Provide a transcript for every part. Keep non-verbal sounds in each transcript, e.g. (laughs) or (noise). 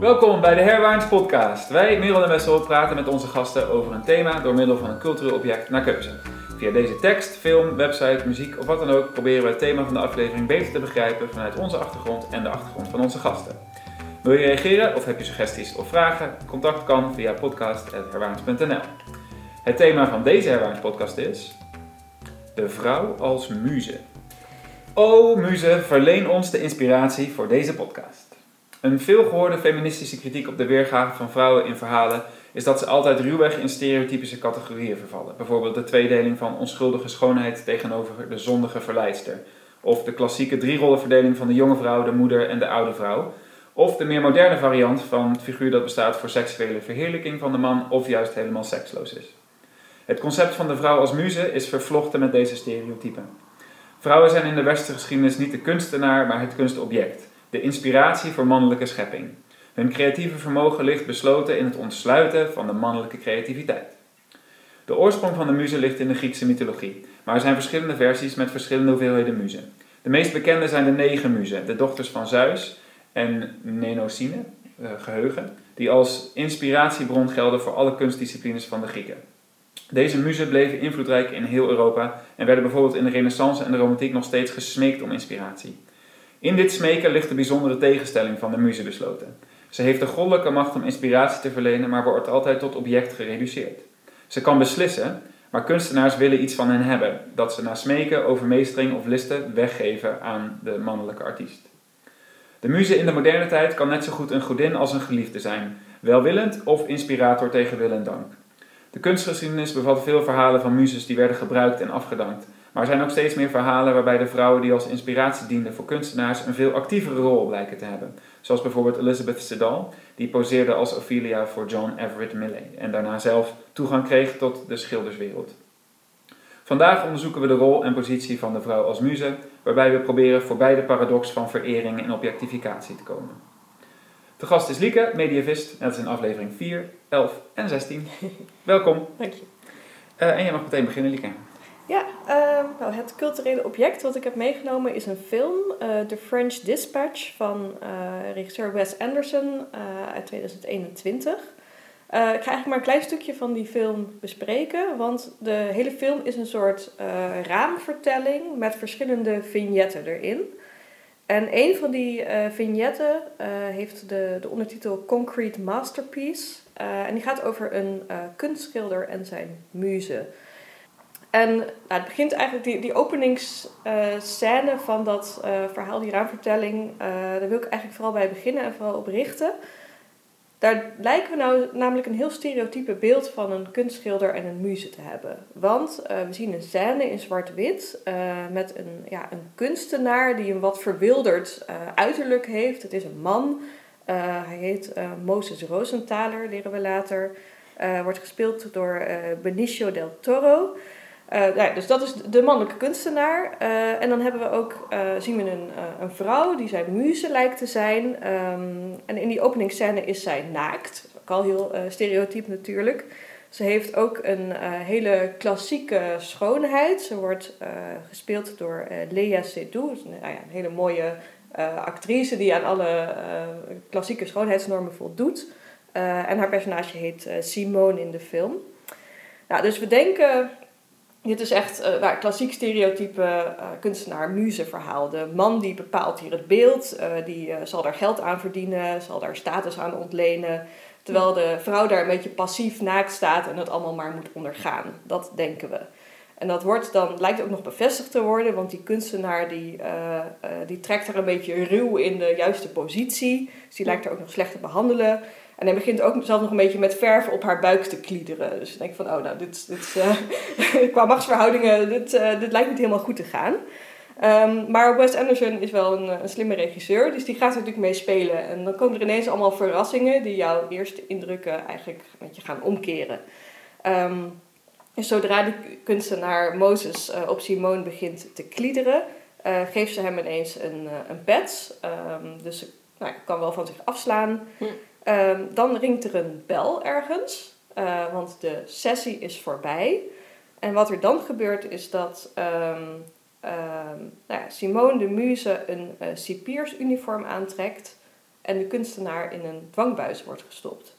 Welkom bij de Herwaarns Podcast. Wij, Merel en Wessel, praten met onze gasten over een thema door middel van een cultureel object naar keuze. Via deze tekst, film, website, muziek of wat dan ook proberen we het thema van de aflevering beter te begrijpen vanuit onze achtergrond en de achtergrond van onze gasten. Wil je reageren of heb je suggesties of vragen? Contact kan via podcast.herwaarns.nl. Het thema van deze Herwaarns Podcast is De vrouw als muze. O muze, verleen ons de inspiratie voor deze podcast. Een veelgehoorde feministische kritiek op de weergave van vrouwen in verhalen is dat ze altijd ruwweg in stereotypische categorieën vervallen. Bijvoorbeeld de tweedeling van onschuldige schoonheid tegenover de zondige verleidster. Of de klassieke drierollenverdeling van de jonge vrouw, de moeder en de oude vrouw. Of de meer moderne variant van het figuur dat bestaat voor seksuele verheerlijking van de man of juist helemaal seksloos is. Het concept van de vrouw als muze is vervlochten met deze stereotypen. Vrouwen zijn in de westerse geschiedenis niet de kunstenaar, maar het kunstobject de inspiratie voor mannelijke schepping. Hun creatieve vermogen ligt besloten in het ontsluiten van de mannelijke creativiteit. De oorsprong van de muze ligt in de Griekse mythologie, maar er zijn verschillende versies met verschillende hoeveelheden muzen. De meest bekende zijn de negen muzen, de dochters van Zeus en Mnemosyne, eh, geheugen, die als inspiratiebron gelden voor alle kunstdisciplines van de Grieken. Deze muzen bleven invloedrijk in heel Europa en werden bijvoorbeeld in de Renaissance en de Romantiek nog steeds gesmeekt om inspiratie. In dit smeken ligt de bijzondere tegenstelling van de muze besloten. Ze heeft de goddelijke macht om inspiratie te verlenen, maar wordt altijd tot object gereduceerd. Ze kan beslissen, maar kunstenaars willen iets van hen hebben, dat ze na smeken, overmeestering of listen weggeven aan de mannelijke artiest. De muze in de moderne tijd kan net zo goed een godin als een geliefde zijn, welwillend of inspirator tegen wil en dank. De kunstgeschiedenis bevat veel verhalen van muzes die werden gebruikt en afgedankt, maar er zijn ook steeds meer verhalen waarbij de vrouwen die als inspiratie dienden voor kunstenaars een veel actievere rol blijken te hebben. Zoals bijvoorbeeld Elizabeth Siddal, die poseerde als Ophelia voor John Everett Millay en daarna zelf toegang kreeg tot de schilderswereld. Vandaag onderzoeken we de rol en positie van de vrouw als muze, waarbij we proberen voorbij de paradox van verering en objectificatie te komen. De gast is Lieke, mediavist, en dat is in aflevering 4, 11 en 16. (laughs) Welkom. Dank je. Uh, en jij mag meteen beginnen, Lieke. Ja, uh, nou, het culturele object wat ik heb meegenomen is een film, uh, The French Dispatch van uh, regisseur Wes Anderson uit 2021. ik ga eigenlijk maar een klein stukje van die film bespreken, want de hele film is een soort raamvertelling met verschillende vignetten erin. En een van die vignetten heeft de, de ondertitel Concrete Masterpiece. en die gaat over een kunstschilder en zijn muze. En nou, het begint eigenlijk, die, die openingsscène van dat uh, verhaal, die raamvertelling, uh, daar wil ik eigenlijk vooral bij beginnen en vooral op richten. Daar lijken we nou namelijk een heel stereotype beeld van een kunstschilder en een muze te hebben. Want uh, we zien een scène in zwart-wit met een, ja, een kunstenaar die een wat verwilderd uiterlijk heeft. Het is een man, hij heet Moses Rosenthaler, leren we later. wordt gespeeld door Benicio del Toro. Ja, dus dat is de mannelijke kunstenaar. Uh, en dan hebben we ook, uh, zien we een, een vrouw die zijn muze lijkt te zijn. Um, en in die openingsscène is zij naakt. Ook al heel stereotyp natuurlijk. Ze heeft ook een hele klassieke schoonheid. Ze wordt gespeeld door Lea Seydoux. Nou ja, een hele mooie actrice die aan alle klassieke schoonheidsnormen voldoet. en haar personage heet Simone in de film. Nou, dus we denken dit is echt uh, nou, klassiek stereotype uh, kunstenaar-muze verhaal. De man die bepaalt hier het beeld, uh, die zal daar geld aan verdienen, zal daar status aan ontlenen. Terwijl de vrouw daar een beetje passief naakt staat en het allemaal maar moet ondergaan. Dat denken we. En dat wordt dan, lijkt ook nog bevestigd te worden, want die kunstenaar die, die trekt er een beetje ruw in de juiste positie. Dus die lijkt er ook nog slecht te behandelen. En hij begint ook zelf nog een beetje met verf op haar buik te kliederen. Dus ik denk van, oh nou, dit, dit, uh, (laughs) qua machtsverhoudingen, dit, uh, dit lijkt niet helemaal goed te gaan. Um, maar Wes Anderson is wel een, een, slimme regisseur, dus die gaat er natuurlijk mee spelen. En dan komen er ineens allemaal verrassingen die jouw eerste indrukken eigenlijk met je gaan omkeren. Um, zodra de kunstenaar Moses uh, op Simone begint te kliederen, geeft ze hem ineens een, een pet. Um, dus nou, kan wel van zich afslaan. Hm. Um, dan ringt er een bel ergens, uh, want de sessie is voorbij. En wat er dan gebeurt is dat um, um, nou ja, Simone de Muze een uh, cipiersuniform aantrekt. en de kunstenaar in een dwangbuis wordt gestopt.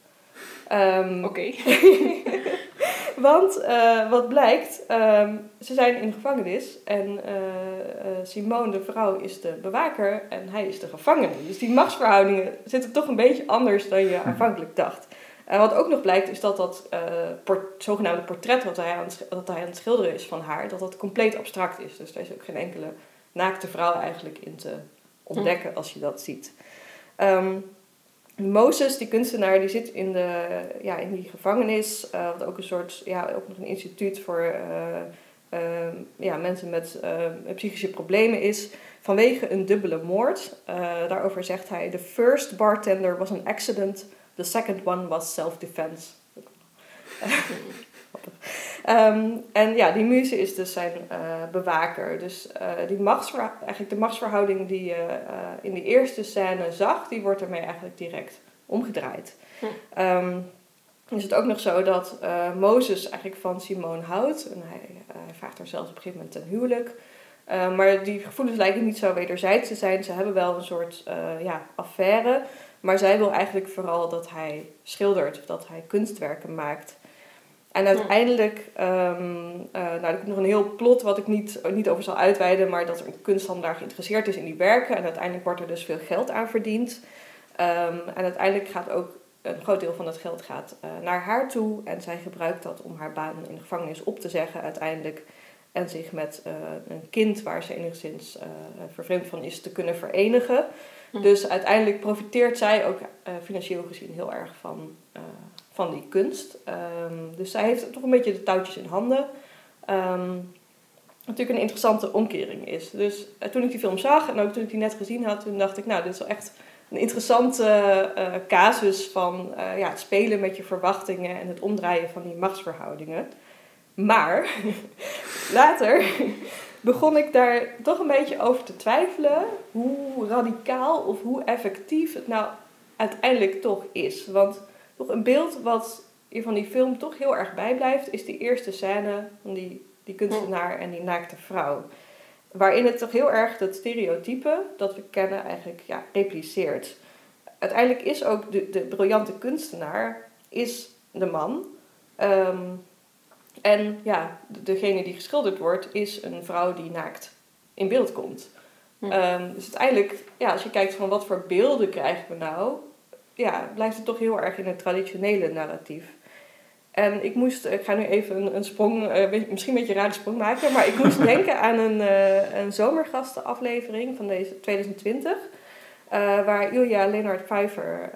Ehm, Oké. (laughs) (laughs) want uh, wat blijkt, um, ze zijn in de gevangenis en uh, uh, Simone, de vrouw, is de bewaker en hij is de gevangene. Dus die machtsverhoudingen zitten toch een beetje anders dan je aanvankelijk dacht. En wat ook nog blijkt is dat dat port zogenaamde portret wat hij, aan dat hij aan het schilderen is van haar, dat dat compleet abstract is. Dus er is ook geen enkele naakte vrouw eigenlijk in te ontdekken als je dat ziet. Um, Mozes, die kunstenaar, die zit in, de, ja, in die gevangenis. Uh, wat ook een soort, ja, ook nog een instituut voor uh, uh, ja, mensen met psychische problemen is. Vanwege een dubbele moord. daarover zegt hij: The first bartender was an accident, the second one was self-defense. (laughs) um, en ja, die muze is dus zijn bewaker. Dus die machtsverhouding, eigenlijk de machtsverhouding die je in de eerste scène zag, die wordt ermee eigenlijk direct omgedraaid. Hm. Um, is het ook nog zo dat Mozes eigenlijk van Simone houdt. En hij, hij, vraagt haar zelfs op een gegeven moment ten huwelijk. Uh, maar die gevoelens lijken niet zo wederzijds te zijn. Ze hebben wel een soort ja, affaire. Maar zij wil eigenlijk vooral dat hij schildert of dat hij kunstwerken maakt. En uiteindelijk, um, nou, er komt nog een heel plot wat ik niet, niet over zal uitweiden, maar dat er een kunsthandelaar geïnteresseerd is in die werken. En uiteindelijk wordt er dus veel geld aan verdiend. Um, en uiteindelijk gaat ook een groot deel van dat geld gaat, uh, naar haar toe. En zij gebruikt dat om haar baan in de gevangenis op te zeggen uiteindelijk. En zich met uh, een kind waar ze enigszins vervreemd van is te kunnen verenigen. Hm. Dus uiteindelijk profiteert zij ook financieel gezien heel erg van, van die kunst. Um, dus zij heeft toch een beetje de touwtjes in handen. Um, natuurlijk een interessante omkering is. Dus toen ik die film zag en ook toen ik die net gezien had, toen dacht ik, nou, dit is wel echt een interessante uh, casus van uh, ja, het spelen met je verwachtingen en het omdraaien van die machtsverhoudingen. Maar (laughs) later (laughs) begon ik daar toch een beetje over te twijfelen hoe radicaal of hoe effectief het nou uiteindelijk toch is. Want toch een beeld wat je van die film toch heel erg bijblijft, is die eerste scène van die, die kunstenaar en die naakte vrouw waarin het toch heel erg dat stereotype dat we kennen eigenlijk ja, repliceert. Uiteindelijk is ook de, de briljante kunstenaar is de man. Ehm, en ja, degene die geschilderd wordt is een vrouw die naakt in beeld komt. Hm. Um, dus uiteindelijk, ja, als je kijkt van wat voor beelden krijgen we nou, ja, blijft het toch heel erg in het traditionele narratief. En ik moest, ik ga nu even een, een sprong, uh, misschien een beetje een rare sprong maken, maar ik moest (laughs) denken aan een, uh, een zomergastenaflevering van deze 2020. Uh, waar Ilja Leonard Pfeiffer,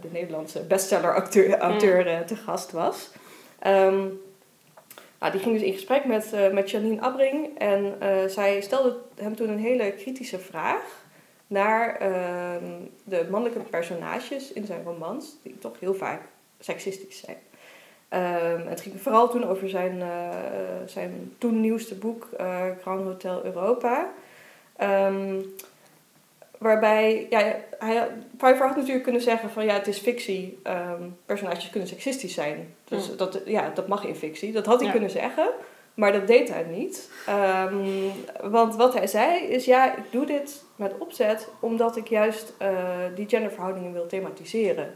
de Nederlandse bestseller-auteur auteur, mm. te gast was. Um, nou, die ging dus in gesprek met, met Janine Abbring en zij stelde hem toen een hele kritische vraag naar ehm, de mannelijke personages in zijn romans, die toch heel vaak seksistisch zijn. Um, het ging vooral toen over zijn, uh, zijn toen nieuwste boek, uh, Grand Hotel Europa. Um, waarbij, ja, hij, Pfeiffer had natuurlijk kunnen zeggen van ja, het is fictie, um, personages kunnen seksistisch zijn. Dus mm. dat, ja, dat mag in fictie. Dat had hij ja. kunnen zeggen, maar dat deed hij niet. want wat hij zei is ja, ik doe dit met opzet omdat ik juist uh, die genderverhoudingen wil thematiseren.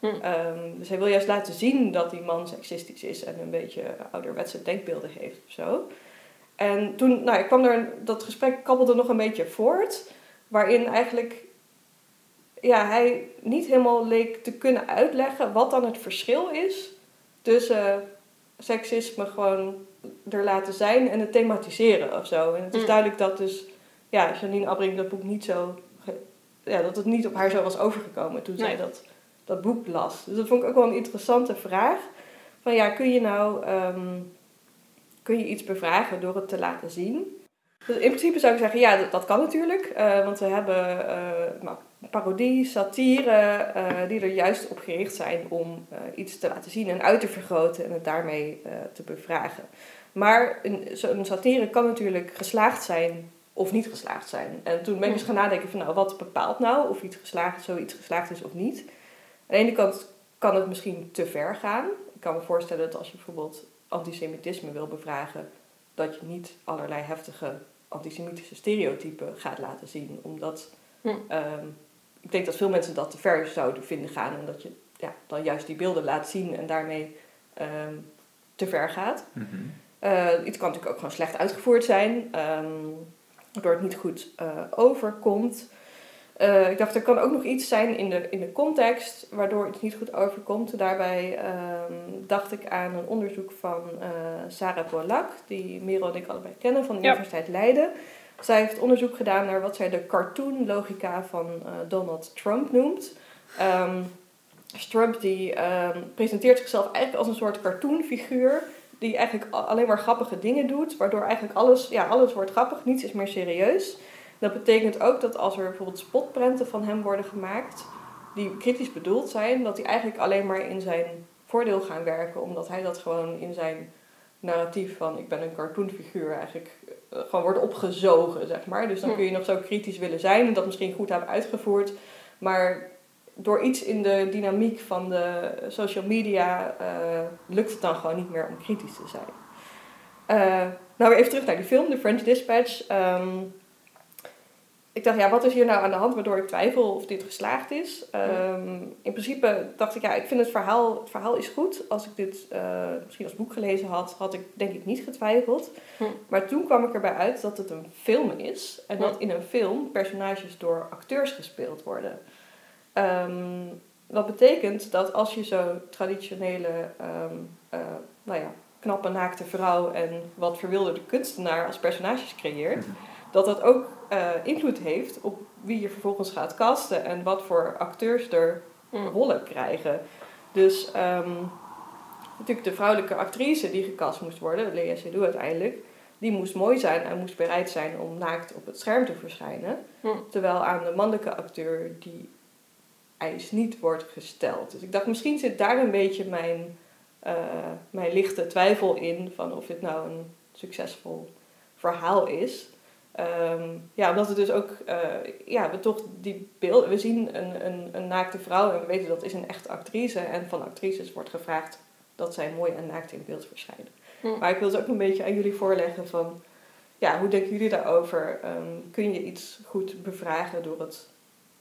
Um, dus hij wil juist laten zien dat die man seksistisch is en een beetje ouderwetse denkbeelden heeft of zo. En toen nou, ik kwam er, dat gesprek kabbelde nog een beetje voort, waarin eigenlijk ja, hij niet helemaal leek te kunnen uitleggen wat dan het verschil is tussen seksisme gewoon er laten zijn en het thematiseren of zo. En het is mm. duidelijk dat dus, ja, Janine Abbring dat boek niet zo, ja, dat het niet op haar zo was overgekomen toen zij dat dat boek las. Dus dat vond ik ook wel een interessante vraag. Van ja, kun je nou um, kun je iets bevragen door het te laten zien? Dus in principe zou ik zeggen, ja, dat, dat kan natuurlijk. Uh, want we hebben uh, nou, parodie, satire, uh, die er juist op gericht zijn om iets te laten zien en uit te vergroten en het daarmee te bevragen. Maar een, een satire kan natuurlijk geslaagd zijn of niet geslaagd zijn. En toen ben ik eens gaan nadenken van, nou, wat bepaalt nou of iets geslaagd, zoiets geslaagd is of niet? Aan de ene kant kan het misschien te ver gaan. Ik kan me voorstellen dat als je bijvoorbeeld antisemitisme wil bevragen, dat je niet allerlei heftige antisemitische stereotypen gaat laten zien, omdat hm. um, ik denk dat veel mensen dat te ver zouden vinden gaan. En dat je ja, dan juist die beelden laat zien en daarmee ehm, te ver gaat. Mhm. Iets kan natuurlijk ook gewoon slecht uitgevoerd zijn, ehm, waardoor het niet goed eh, overkomt. Eh, ik dacht, er kan ook nog iets zijn in de, in de context waardoor iets niet goed overkomt. Daarbij ehm, dacht ik aan een onderzoek van eh, Sarah Polak, die Merel en ik allebei kennen van de Ja. Universiteit Leiden. Zij heeft onderzoek gedaan naar wat zij de cartoon-logica van eh, Donald Trump noemt. Dus Trump die presenteert zichzelf eigenlijk als een soort cartoonfiguur die eigenlijk alleen maar grappige dingen doet, waardoor eigenlijk alles, ja, alles wordt grappig, niets is meer serieus. Dat betekent ook dat als er bijvoorbeeld spotprenten van hem worden gemaakt, die kritisch bedoeld zijn, dat die eigenlijk alleen maar in zijn voordeel gaan werken, omdat hij dat gewoon in zijn narratief van ik ben een cartoonfiguur eigenlijk eh, gewoon wordt opgezogen, zeg maar. Dus dan kun je nog zo kritisch willen zijn en dat misschien goed hebben uitgevoerd, maar door iets in de dynamiek van de social media eh, lukt het dan gewoon niet meer om kritisch te zijn. Eh, nou, weer even terug naar die film, The French Dispatch. Ehm, ik dacht, ja, wat is hier nou aan de hand waardoor ik twijfel of dit geslaagd is? Ehm, in principe dacht ik, ja, ik vind het verhaal, het verhaal is goed. Als ik dit eh, misschien als boek gelezen had, had ik denk ik niet getwijfeld. Hm. Maar toen kwam ik erbij uit dat het een film is. En dat Hm. in een film personages door acteurs gespeeld worden. Ehm, dat betekent dat als je zo traditionele, ehm, eh, nou ja, knappe naakte vrouw en wat verwilderde kunstenaar als personages creëert, dat dat ook eh, invloed heeft op wie je vervolgens gaat casten en wat voor acteurs er Mm. rollen krijgen. Dus ehm, natuurlijk de vrouwelijke actrice die gecast moest worden, Lea Seydoux uiteindelijk, die moest mooi zijn en moest bereid zijn om naakt op het scherm te verschijnen. Mm. Terwijl aan de mannelijke acteur die eis niet wordt gesteld. Dus ik dacht, misschien zit daar een beetje mijn, eh, mijn lichte twijfel in van of dit nou een succesvol verhaal is. Ehm, ja, omdat het dus ook, eh, ja, we toch die beelden, we zien een, een, een naakte vrouw en we weten dat is een echte actrice. En van actrices wordt gevraagd dat zij mooi en naakt in beeld verschijnen. Hm. Maar ik wil ze ook een beetje aan jullie voorleggen van, ja, hoe denken jullie daarover? Ehm, kun je iets goed bevragen door het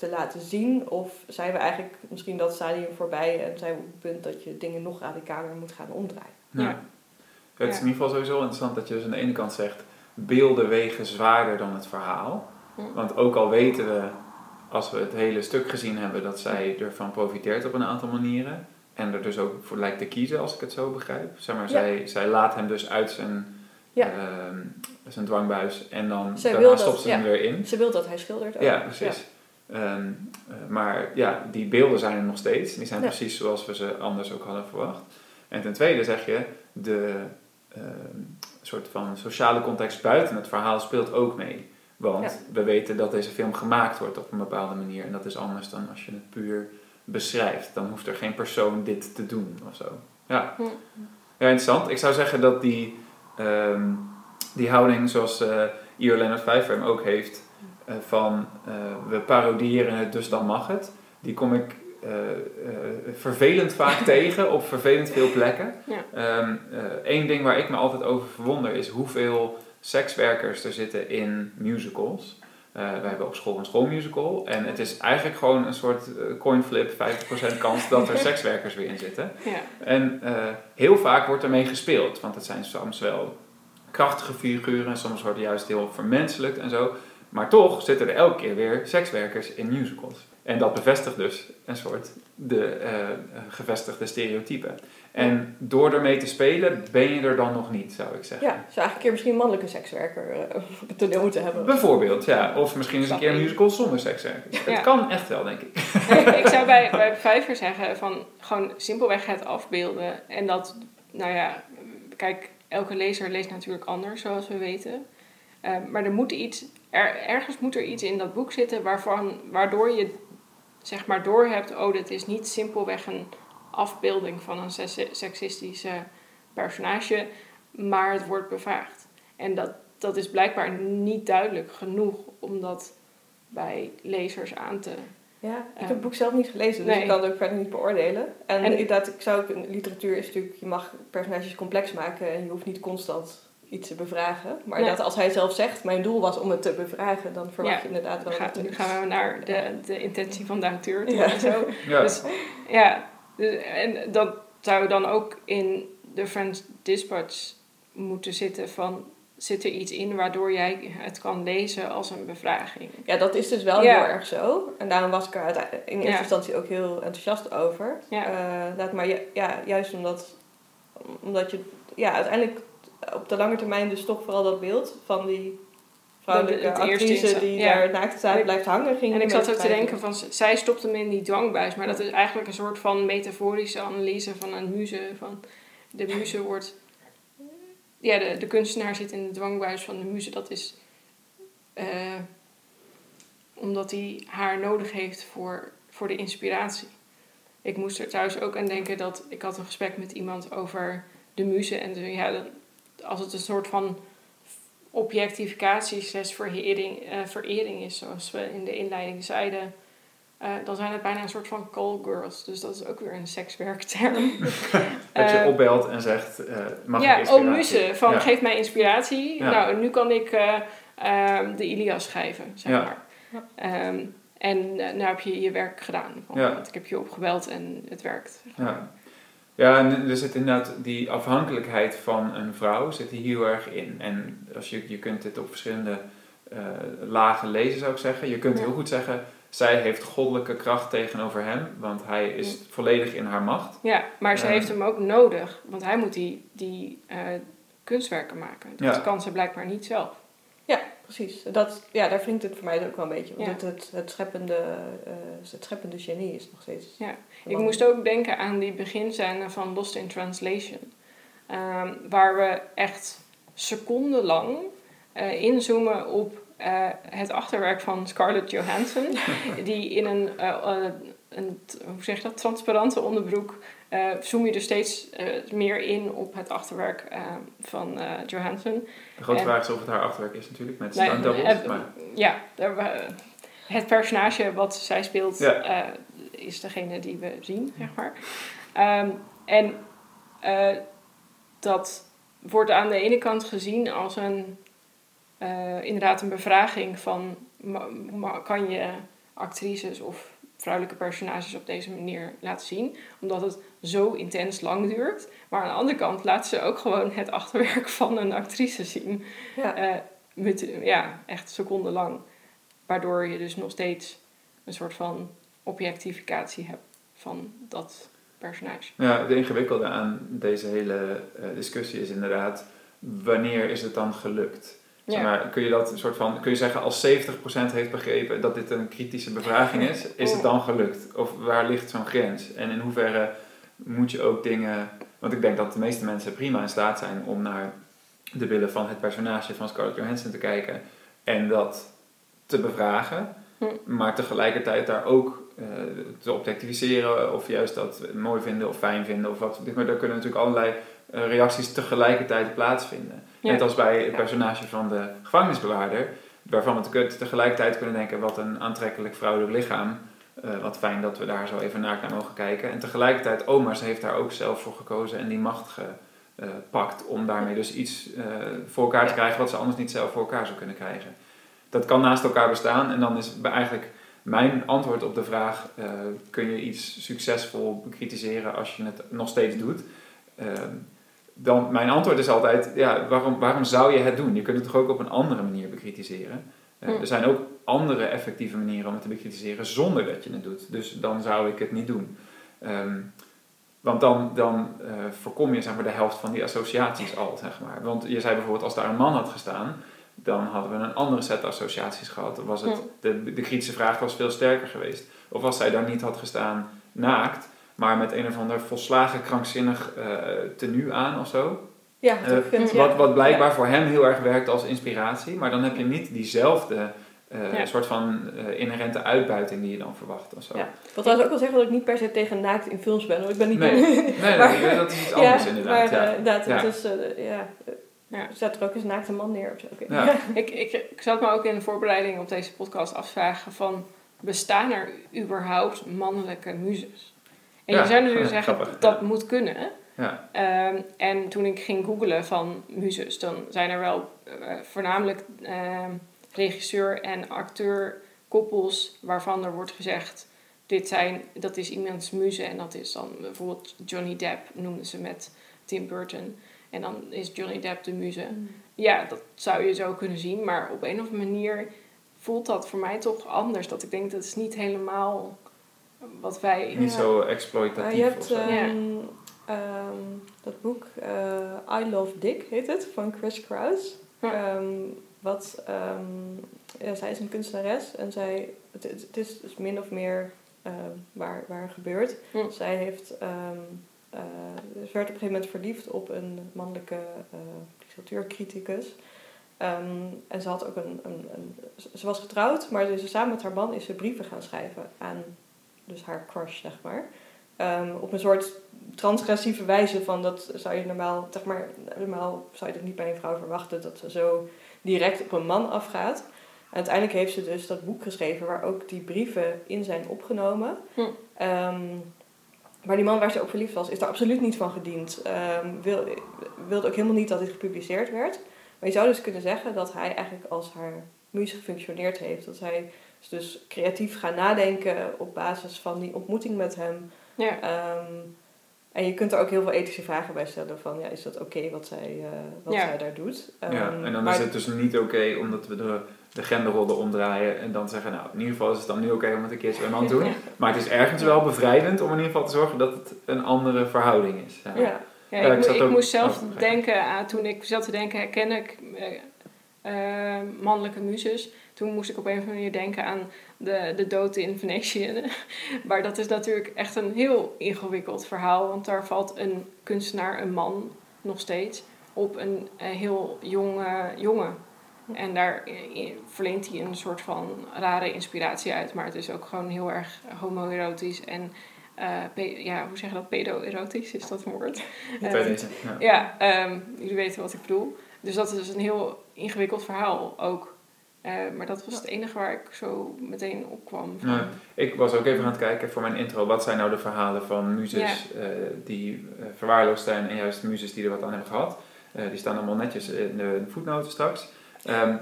te laten zien? Of zijn we eigenlijk misschien dat stadium voorbij en zijn we op het punt dat je dingen nog radicaler moet gaan omdraaien? Ja. Ja. Het is in ieder geval sowieso interessant dat je dus aan de ene kant zegt, beelden wegen zwaarder dan het verhaal. Want ook al weten we, als we het hele stuk gezien hebben, dat zij ervan profiteert op een aantal manieren. En er dus ook voor lijkt te kiezen, als ik het zo begrijp. Zeg maar, Ja. zij, zij laat hem dus uit zijn, Ja. ehm, zijn dwangbuis en dan daarna stopt ze hem weer in. Ze wil dat hij schildert ook. Ja, precies. Ehm, eh, maar ja, die beelden zijn er nog steeds. Die zijn Ja. precies zoals we ze anders ook hadden verwacht. En ten tweede zeg je, de ehm, soort van sociale context buiten het verhaal speelt ook mee. Want Ja. we weten dat deze film gemaakt wordt op een bepaalde manier. En dat is anders dan als je het puur beschrijft. Dan hoeft er geen persoon dit te doen of zo. Ja, Hm. ja interessant. Ik zou zeggen dat die, ehm, die houding zoals eh Io Leonard Pfeiffer hem ook heeft... eh, van eh, we parodiëren het, dus dan mag het. Die kom ik eh, vervelend vaak (laughs) tegen op vervelend veel plekken. Ja. Eén ding waar ik me altijd over verwonder is hoeveel sekswerkers er zitten in musicals. We hebben op school een schoolmusical en het is eigenlijk gewoon een soort coinflip, 50% kans dat er (laughs) sekswerkers weer in zitten. Ja. En heel vaak wordt ermee gespeeld, want het zijn soms wel krachtige figuren, soms wordt het juist heel vermenselijkt en zo. Maar toch zitten er elke keer weer sekswerkers in musicals. En dat bevestigt dus een soort de eh, eh, gevestigde stereotypen. En door ermee te spelen ben je er dan nog niet, zou ik zeggen. Ja, zou eigenlijk een keer misschien een mannelijke sekswerker eh, op het toneel moeten hebben. Bijvoorbeeld, ja. Of misschien eens een keer een musical zonder sekswerkers. Ja. Het kan echt wel, denk ik. (laughs) ik zou bij, bij Vijver zeggen van gewoon simpelweg het afbeelden. En dat, nou ja, kijk, elke lezer leest natuurlijk anders, zoals we weten. Maar er moet iets, er, ergens moet er iets in dat boek zitten waarvan, waardoor je zeg maar doorhebt, oh, dit is niet simpelweg een afbeelding van een se- seksistische personage, maar het wordt bevraagd. En dat, dat is blijkbaar niet duidelijk genoeg om dat bij lezers aan te Ja, ik heb Ja. het boek zelf niet gelezen, dus Nee. ik kan het ook verder niet beoordelen. En, En- inderdaad, ik zou ook, literatuur is natuurlijk, je mag personages complex maken en je hoeft niet constant iets te bevragen. Maar Nee. inderdaad, als hij zelf zegt, mijn doel was om het te bevragen, dan verwacht Ja. je inderdaad wel Ga, dat nu gaan we naar de, de intentie van de auteur toe Ja. en zo. (laughs) Ja. Dus ja, dus- en dat zou dan ook in de French Dispatch moeten zitten van... Zit er iets in waardoor jij het kan lezen als een bevraging? Ja, dat is dus wel Ja. heel erg zo. En daarom was ik er in eerste Ja. instantie ook heel enthousiast over. Ja. Eh, inderdaad, maar ju- ja, juist omdat, omdat je ja, uiteindelijk op de lange termijn dus toch vooral dat beeld van die vrouwelijke actrice insta- die ja. daar naakt staat blijft hangen. Ging En ik zat ook te denken van, zij stopt hem in die dwangbuis. Maar dat is eigenlijk een soort van metaforische analyse van een muze. Van de muze wordt... Ja, de, de kunstenaar zit in de dwangbuis van de muze. Dat is... eh, omdat hij haar nodig heeft voor, voor de inspiratie. Ik moest er trouwens ook aan denken dat... Ik had een gesprek met iemand over de muze. En de, ja, als het een soort van objectificatie slash verering, eh, verering is, zoals we in de inleiding zeiden, eh, dan zijn het bijna een soort van call girls. Dus dat is ook weer een sekswerkterm. (laughs) Dat je Eh, opbelt en zegt, mag ik ja, inspiratie? oh muze, van Ja. geef mij inspiratie. Ja. Nou, nu kan ik eh, ehm, de Ilias schrijven, zeg Ja. maar. Ehm, en nou heb je je werk gedaan. Ja. want Ik heb je opgebeld en het werkt. Ja. Ja, en er zit inderdaad die afhankelijkheid van een vrouw zit er heel erg in. En als je, je kunt dit op verschillende eh, lagen lezen, zou ik zeggen. Je kunt Ja. heel goed zeggen, zij heeft goddelijke kracht tegenover hem, want hij is volledig in haar macht. Ja, maar ze Ja. heeft hem ook nodig, want hij moet die, die eh, kunstwerken maken. Dat Ja. kan ze blijkbaar niet zelf. Ja, precies. Dat, ja, daar wringt het voor mij ook wel een beetje. Want Ja. het, het, het, scheppende, eh, het scheppende genie is nog steeds... Ja. Ik moest ook denken aan die beginscène van Lost in Translation. Ehm, waar we echt secondenlang eh, inzoomen op eh, het achterwerk van Scarlett Johansson. (laughs) die in een, een hoe zeg je dat, transparante onderbroek... eh, zoom je er steeds eh, meer in op het achterwerk eh, van Johansson. De grote En- vraag is of het haar achterwerk is natuurlijk, met Nee, stunt doubles. maar Ja, daar, het personage wat zij speelt Ja. is degene die we zien, zeg maar. Ehm, en dat wordt aan de ene kant gezien als een, inderdaad een bevraging van, kan je actrices of vrouwelijke personages op deze manier laten zien? Omdat het zo intens lang duurt. Maar aan de andere kant laat ze ook gewoon het achterwerk (laughs) van een actrice zien. Ja. Eh, met, ja, echt secondenlang. Waardoor je dus nog steeds een soort van objectificatie hebt van dat personage. Ja, de ingewikkelde aan deze hele eh, discussie is inderdaad, wanneer is het dan gelukt? Zeg maar, kun je dat soort van, kun je zeggen als 70% heeft begrepen dat dit een kritische bevraging is, is het dan gelukt? Of waar ligt zo'n grens? En in hoeverre moet je ook dingen, want ik denk dat de meeste mensen prima in staat zijn om naar de billen van het personage van Scarlett Johansson te kijken en dat te bevragen, Hm. maar tegelijkertijd daar ook eh, te objectiviseren of juist dat mooi vinden of fijn vinden of wat. Maar daar kunnen natuurlijk allerlei eh, reacties tegelijkertijd plaatsvinden. Ja. Net als bij het personage van de gevangenisbewaarder, waarvan we te- tegelijkertijd kunnen denken wat een aantrekkelijk vrouwelijk lichaam. eh, wat fijn dat we daar zo even naar naar mogen kijken. En tegelijkertijd, ze heeft daar ook zelf voor gekozen en die macht gepakt om daarmee dus iets eh, voor elkaar te krijgen wat ze anders niet zelf voor elkaar zou kunnen krijgen. Dat kan naast elkaar bestaan en dan is eigenlijk mijn antwoord op de vraag: eh, kun je iets succesvol bekritiseren als je het nog steeds doet? Dan, mijn antwoord is altijd: ja, waarom, waarom zou je het doen? Je kunt het toch ook op een andere manier bekritiseren? Eh, Hm. Er zijn ook andere effectieve manieren om het te bekritiseren zonder dat je het doet. Dus dan zou ik het niet doen. Ehm, want dan, dan eh, voorkom je zeg maar, de helft van die associaties al. Zeg maar. Want je zei bijvoorbeeld, als daar een man had gestaan, dan hadden we een andere set associaties gehad. Was het, Hm. de, de kritische vraag was veel sterker geweest. Of als zij daar niet had gestaan naakt, maar met een of ander volslagen krankzinnig eh tenue aan of zo. Ja, ja. Wat, wat blijkbaar voor hem heel erg werkt als inspiratie, maar dan heb je niet diezelfde eh, Ja. soort van eh, inherente uitbuiting die je dan verwacht of zo. Ja. Ik wil trouwens ook wel zeggen dat ik niet per se tegen naakt in films ben. Want ik ben niet... Nee, (laughs) nee, nee, Maar- nee, dat is iets anders ja, inderdaad. Maar ja. inderdaad, Ja. het is... eh, ja, Ja. Zet er ook eens een naakte man neer of zo. Ja. (laughs) Ik, ik, ik zat me ook in de voorbereiding op deze podcast afvragen van... bestaan er überhaupt mannelijke muzes? En Ja, je zou nu ja, zeggen, grappig, dat ja. moet kunnen. Ja. Ehm, en toen ik ging googlen van muzes, dan zijn er wel eh, voornamelijk ehm, regisseur en acteur koppels waarvan er wordt gezegd, dit zijn, dat is iemands muze en dat is dan bijvoorbeeld Johnny Depp noemden ze met Tim Burton. En dan is Johnny Depp de muze. Ja, dat zou je zo kunnen zien, maar op een of andere manier voelt dat voor mij toch anders. Dat ik denk dat is niet helemaal wat wij. Niet Ja. zo Uh, exploitatief je hebt ehm, Ja. ehm, dat boek eh, I Love Dick heet het, van Chris Kraus. Ja. Ehm, wat, ehm, ja, zij is een kunstenares en zij, het, is dus min of meer waar, waar gebeurt. Zij heeft, ehm, eh, ze werd op een gegeven moment verliefd op een mannelijke eh literatuurcriticus. Ehm, en ze had ook een, een, een, ze was getrouwd, maar dus samen met haar man is ze brieven gaan schrijven aan dus haar crush, zeg maar. Ehm, op een soort transgressieve wijze van dat zou je normaal, zeg maar, normaal zou je dat niet bij een vrouw verwachten, dat ze zo direct op een man afgaat. En uiteindelijk heeft ze dus dat boek geschreven waar ook die brieven in zijn opgenomen. Hm. Ehm, maar die man waar ze op verliefd was, is daar absoluut niet van gediend. Ehm, wil, wilde ook helemaal niet dat dit gepubliceerd werd. Maar je zou dus kunnen zeggen dat hij eigenlijk als haar muze gefunctioneerd heeft. Dat hij dus creatief gaan nadenken op basis van die ontmoeting met hem. Ja. Ehm, en je kunt er ook heel veel ethische vragen bij stellen van, ja, is dat oké wat, zij, eh, wat Ja. zij daar doet? ja, Ehm, en dan maar- is het dus niet oké omdat we de, de genderrollen omdraaien en dan zeggen, nou, in ieder geval is het dan nu oké om het een keertje bij een man te doen. (laughs) Maar het is ergens wel bevrijdend om in ieder geval te zorgen dat het een andere verhouding is. Ja. Ja, Ja, Ja, ik, ik mo- zat ik ook- moest zelf oh, denken aan, toen ik zat te denken, herken ik eh, eh, mannelijke muzes. Toen moest ik op een of andere manier denken aan de, de dood in Venetië. (laughs) maar dat is natuurlijk echt een heel ingewikkeld verhaal. Want daar valt een kunstenaar, een man, nog steeds, op een, heel jonge jongen. En daar verleent hij een soort van rare inspiratie uit. Maar het is ook gewoon heel erg homoerotisch en... eh, ja, hoe zeg je dat? Pedo-erotisch is dat een woord? Ja. ja, ehm, jullie weten wat ik bedoel. Dus dat is dus een heel ingewikkeld verhaal ook. Eh, maar dat was het enige waar ik zo meteen op kwam. Van, Ja. Ik was ook even aan het kijken voor mijn intro. Wat zijn nou de verhalen van muzes eh, die eh, verwaarloosd zijn en juist muzes die er wat aan hebben gehad? Eh, die staan allemaal netjes in de voetnoten straks. Ehm,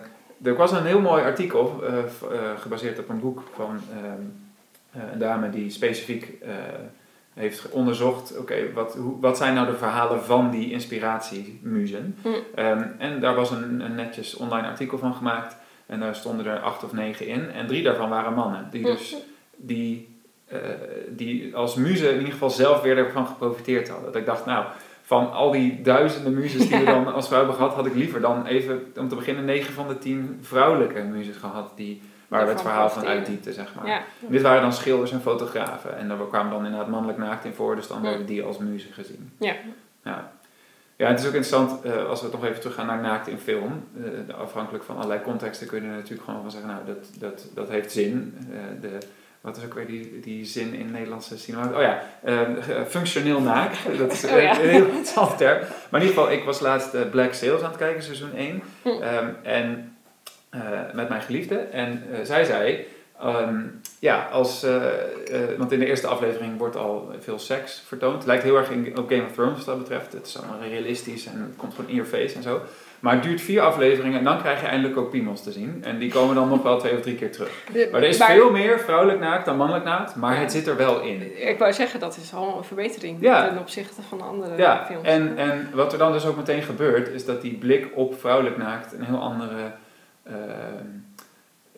er was een heel mooi artikel gebaseerd op een boek van ehm, eh, een dame die specifiek heeft onderzocht, oké, wat, hoe- wat zijn nou de verhalen van die inspiratiemuzen? Ehm, en daar was een, een netjes online artikel van gemaakt. En daar stonden er acht of negen in. En drie daarvan waren mannen. Die dus die, eh, die als muze in ieder geval zelf weer ervan geprofiteerd hadden. Dat ik dacht, nou, van al die duizenden muzes die we Ja. dan als vrouw hebben gehad, had ik liever dan even, om te beginnen, negen van de tien vrouwelijke muzes gehad. Die, waar we het verhaal van uitdiepten, zeg maar. ja. Dit waren dan schilders en fotografen. En daar kwamen dan inderdaad mannelijk naakt in voor. Dus dan werden die als muze gezien. Ja. Ja. Ja, het is ook interessant, eh, als we nog even teruggaan naar naakt in film. eh, afhankelijk van allerlei contexten kun je er natuurlijk gewoon van zeggen, nou, dat, dat, dat heeft zin. Eh, de, wat is ook weer die, die zin in Nederlandse cinema? Oh ja, eh, functioneel naakt. Dat is (laughs) Oh ja. een heel interessant term. Maar in ieder geval, ik was laatst Black Sails aan het kijken, seizoen 1. Hm. Ehm, en met mijn geliefde. En zij zei, ehm, ja, als, eh, eh, want in de eerste aflevering wordt al veel seks vertoond. Het lijkt heel erg in, op Game of Thrones wat dat betreft. Het is allemaal realistisch en het komt gewoon in your face en zo. Maar het duurt vier afleveringen en dan krijg je eindelijk ook piemels te zien. En die komen dan nog wel twee of drie keer terug. De- Maar er is veel meer vrouwelijk naakt dan mannelijk naakt, maar het zit er wel in. Ik wou zeggen, dat is al een verbetering Ja. ten opzichte van de andere Ja, films. en, en wat er dan dus ook meteen gebeurt, is dat die blik op vrouwelijk naakt een heel andere. ehm,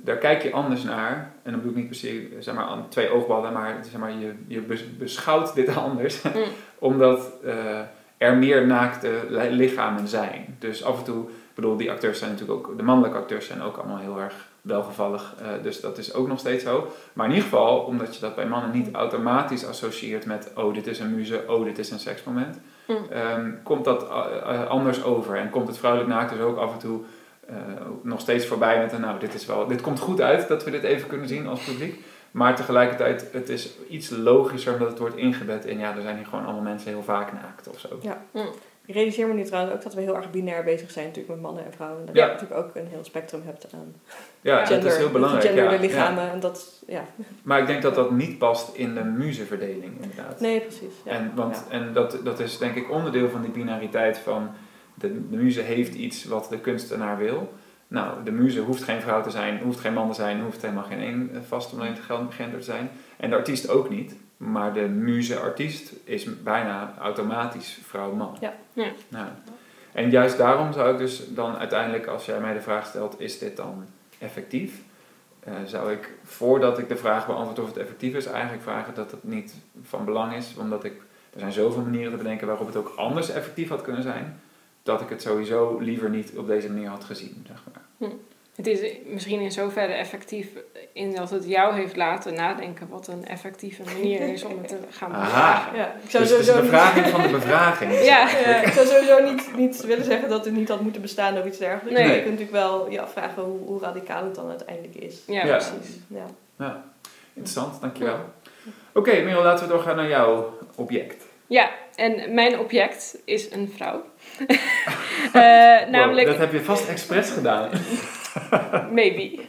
daar kijk je anders naar. En dan bedoel ik niet per se zeg maar, aan twee oogballen, maar, zeg maar je, je bes- beschouwt dit (laughs) anders. Mm. Omdat eh, er meer naakte li- lichamen zijn. Dus af en toe, ik bedoel, die acteurs zijn natuurlijk ook, de mannelijke acteurs zijn ook allemaal heel erg welgevallig. eh, dus dat is ook nog steeds zo. Maar in ieder geval, omdat je dat bij mannen niet automatisch associeert met, oh, dit is een muze, oh, dit is een seksmoment. Mm. Ehm, komt dat eh, anders over. En komt het vrouwelijk naakt dus ook af en toe eh, nog steeds voorbij met een, nou, dit, is wel, dit komt goed uit dat we dit even kunnen zien als publiek. Maar tegelijkertijd, het is iets logischer omdat het wordt ingebed in, ja, er zijn hier gewoon allemaal mensen heel vaak naakt of zo. Ik realiseer me nu trouwens ook dat we heel erg binair bezig zijn natuurlijk met mannen en vrouwen. En dat Ja. je natuurlijk ook een heel spectrum hebt aan Ja, Ja. dat is heel belangrijk. ja, lichamen. ja. En dat, ja. Maar ik denk dat dat niet past in de muzeverdeling, inderdaad. Nee, precies. Ja. En, want, Ja. en dat, dat is denk ik onderdeel van die binariteit van de, de muze heeft iets wat de kunstenaar wil. Nou, de muze hoeft geen vrouw te zijn, hoeft geen man te zijn, hoeft helemaal geen één eh, vast gender te zijn. En de artiest ook niet. Maar de muze-artiest is bijna automatisch vrouw-man. Ja. Ja. Nou, en juist daarom zou ik dus dan uiteindelijk, als jij mij de vraag stelt, is dit dan effectief? Eh, zou ik, voordat ik de vraag beantwoord of het effectief is, eigenlijk vragen dat het niet van belang is. Omdat ik, er zijn zoveel manieren te bedenken waarop het ook anders effectief had kunnen zijn. Dat ik het sowieso liever niet op deze manier had gezien, zeg maar. Het is misschien in zoverre effectief in dat het jou heeft laten nadenken wat een effectieve manier is om het te (laughs) gaan Aha. bevragen. Ja, ik zou Dus het is niet- bevraging van de bevraging. (laughs) Ja. Ja, ik zou sowieso niet, niet willen zeggen dat het niet had moeten bestaan of iets dergelijks. Nee. Maar je kunt natuurlijk wel je afvragen hoe, hoe radicaal het dan uiteindelijk is. Ja, Ja. precies. Ja. Ja, interessant, dankjewel. Oké, Merel, laten we doorgaan naar jouw object. Ja, en mijn object is een vrouw. (laughs) (laughs) Eh, namelijk, Wow, dat heb je vast expres gedaan. (laughs) maybe.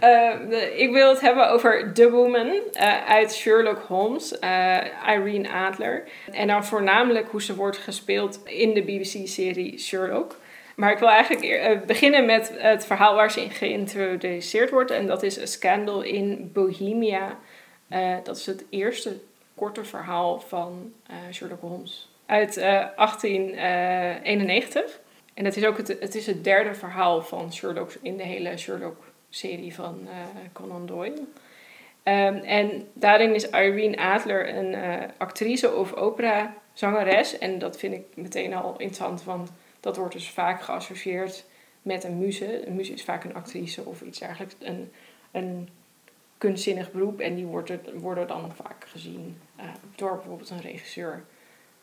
Eh, ik wil het hebben over The Woman eh, uit Sherlock Holmes, Irene Adler. En dan voornamelijk hoe ze wordt gespeeld in de BBC-serie Sherlock. Maar ik wil eigenlijk beginnen met het verhaal waar ze in geïntroduceerd wordt. En dat is A Scandal in Bohemia. Dat is het eerste korte verhaal van eh, Sherlock Holmes. Uit eh, 1891. En het is ook het, het, is het derde verhaal van Sherlock in de hele Sherlock-serie van eh, Conan Doyle. Ehm, en daarin is Irene Adler een eh, actrice of operazangeres. En dat vind ik meteen al interessant, want dat wordt dus vaak geassocieerd met een muze. Een muze is vaak een actrice of iets dergelijks. Een, een kunstzinnig beroep. En die worden, worden dan vaak gezien eh, door bijvoorbeeld een regisseur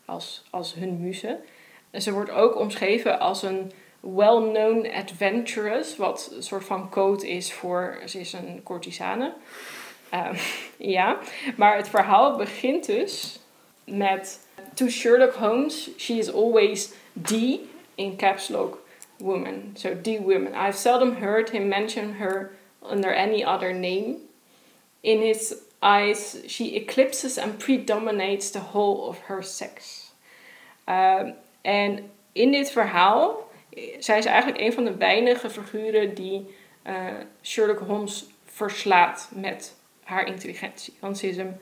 als, als hun muze. En ze wordt ook omschreven als een well-known adventuress, wat een soort van code is voor ze is een courtisane. Ehm, (laughs) ja, maar het verhaal begint dus met To Sherlock Holmes, she is always the, in caps lock, woman. So the woman. I've seldom heard him mention her under any other name. In his eyes, she eclipses and predominates the whole of her sex. Ehm, en in dit verhaal, eh, zij is eigenlijk een van de weinige figuren die eh, Sherlock Holmes verslaat met haar intelligentie. Want ze is hem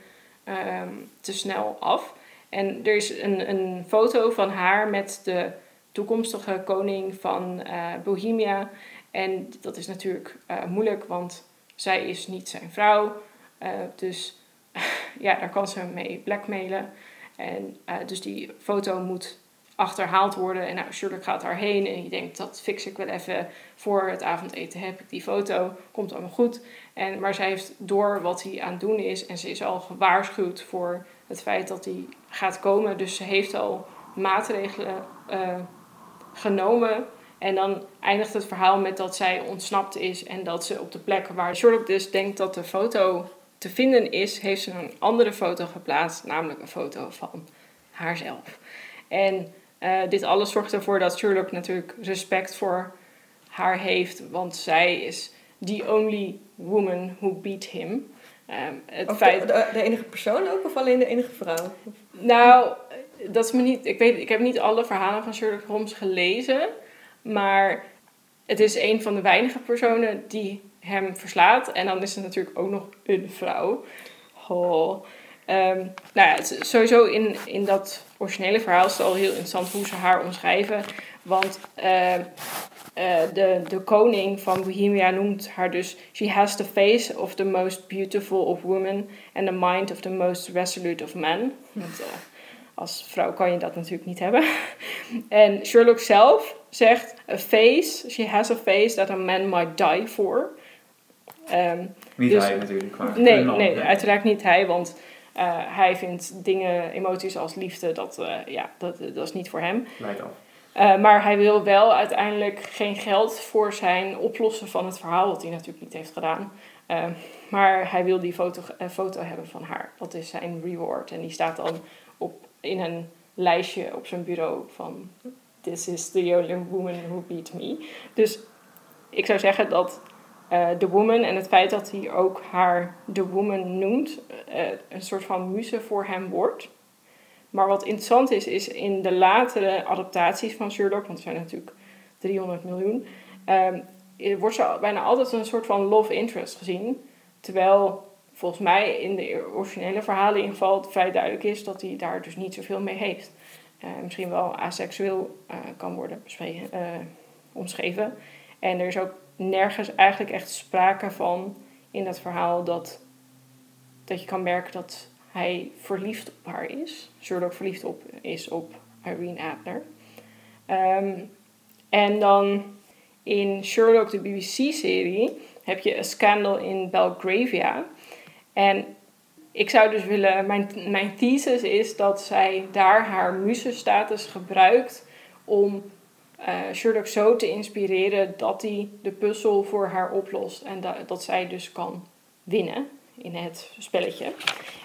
ehm, te snel af. En er is een, een foto van haar met de toekomstige koning van eh, Bohemia. En dat is natuurlijk moeilijk, want zij is niet zijn vrouw. Eh, dus (laughs) ja, daar kan ze mee blackmailen. En eh, dus die foto moet achterhaald worden. En nou, Sherlock gaat daarheen en die denkt, dat fix ik wel even voor het avondeten heb ik die foto. Komt allemaal goed. En, maar zij heeft door wat hij aan het doen is. En ze is al gewaarschuwd voor het feit dat hij gaat komen. Dus ze heeft al maatregelen eh, genomen. En dan eindigt het verhaal met dat zij ontsnapt is. En dat ze op de plek waar Sherlock dus denkt dat de foto te vinden is, heeft ze een andere foto geplaatst. Namelijk een foto van haarzelf. En eh, dit alles zorgt ervoor dat Sherlock natuurlijk respect voor haar heeft. Want zij is the only woman who beat him. Ehm, het Of feit... de, de, de enige persoon ook of alleen de enige vrouw? Nou, dat is me niet. Ik weet, ik heb niet alle verhalen van Sherlock Holmes gelezen, maar het is een van de weinige personen die hem verslaat. En dan is er natuurlijk ook nog een vrouw. Ehm, nou ja, het sowieso in, in dat originele verhaal is het al heel interessant hoe ze haar omschrijven. Want eh, eh, de, de koning van Bohemia noemt haar dus... She has the face of the most beautiful of women... and the mind of the most resolute of men. Eh, als vrouw kan je dat natuurlijk niet hebben. (laughs) en Sherlock zelf zegt... A face, she has a face that a man might die for. Ehm, Niet Dus- hij natuurlijk, maar Nee, man. nee, uiteraard niet hij, want eh, hij vindt dingen, emoties als liefde, dat, eh, ja, dat, dat is niet voor hem. Leidt af. Eh, maar hij wil wel uiteindelijk geen geld voor zijn oplossen van het verhaal, wat hij natuurlijk niet heeft gedaan. Eh, maar hij wil die foto, eh, foto hebben van haar. Dat is zijn reward. En die staat dan op, in een lijstje op zijn bureau van This is the only woman who beat me. Dus ik zou zeggen dat uh, The Woman en het feit dat hij ook haar The Woman noemt, uh, een soort van muze voor hem wordt. Maar wat interessant is, is in de latere adaptaties van Sherlock, want er zijn natuurlijk 300 miljoen, um, wordt ze bijna altijd een soort van love interest gezien. Terwijl volgens mij in de originele verhalen in geval vrij duidelijk is dat hij daar dus niet zoveel mee heeft. Misschien wel aseksueel kan worden omschreven. En er is ook nergens eigenlijk echt sprake van in dat verhaal dat, dat je kan merken dat hij verliefd op haar is. Sherlock verliefd op, is op Irene Adler. Um, en dan in Sherlock, de BBC-serie, heb je een Scandal in Belgravia. En ik zou dus willen, mijn, mijn thesis is dat zij daar haar muzenstatus gebruikt om uh, Sherlock zo te inspireren dat hij de puzzel voor haar oplost en dat, zij dus kan winnen in het spelletje.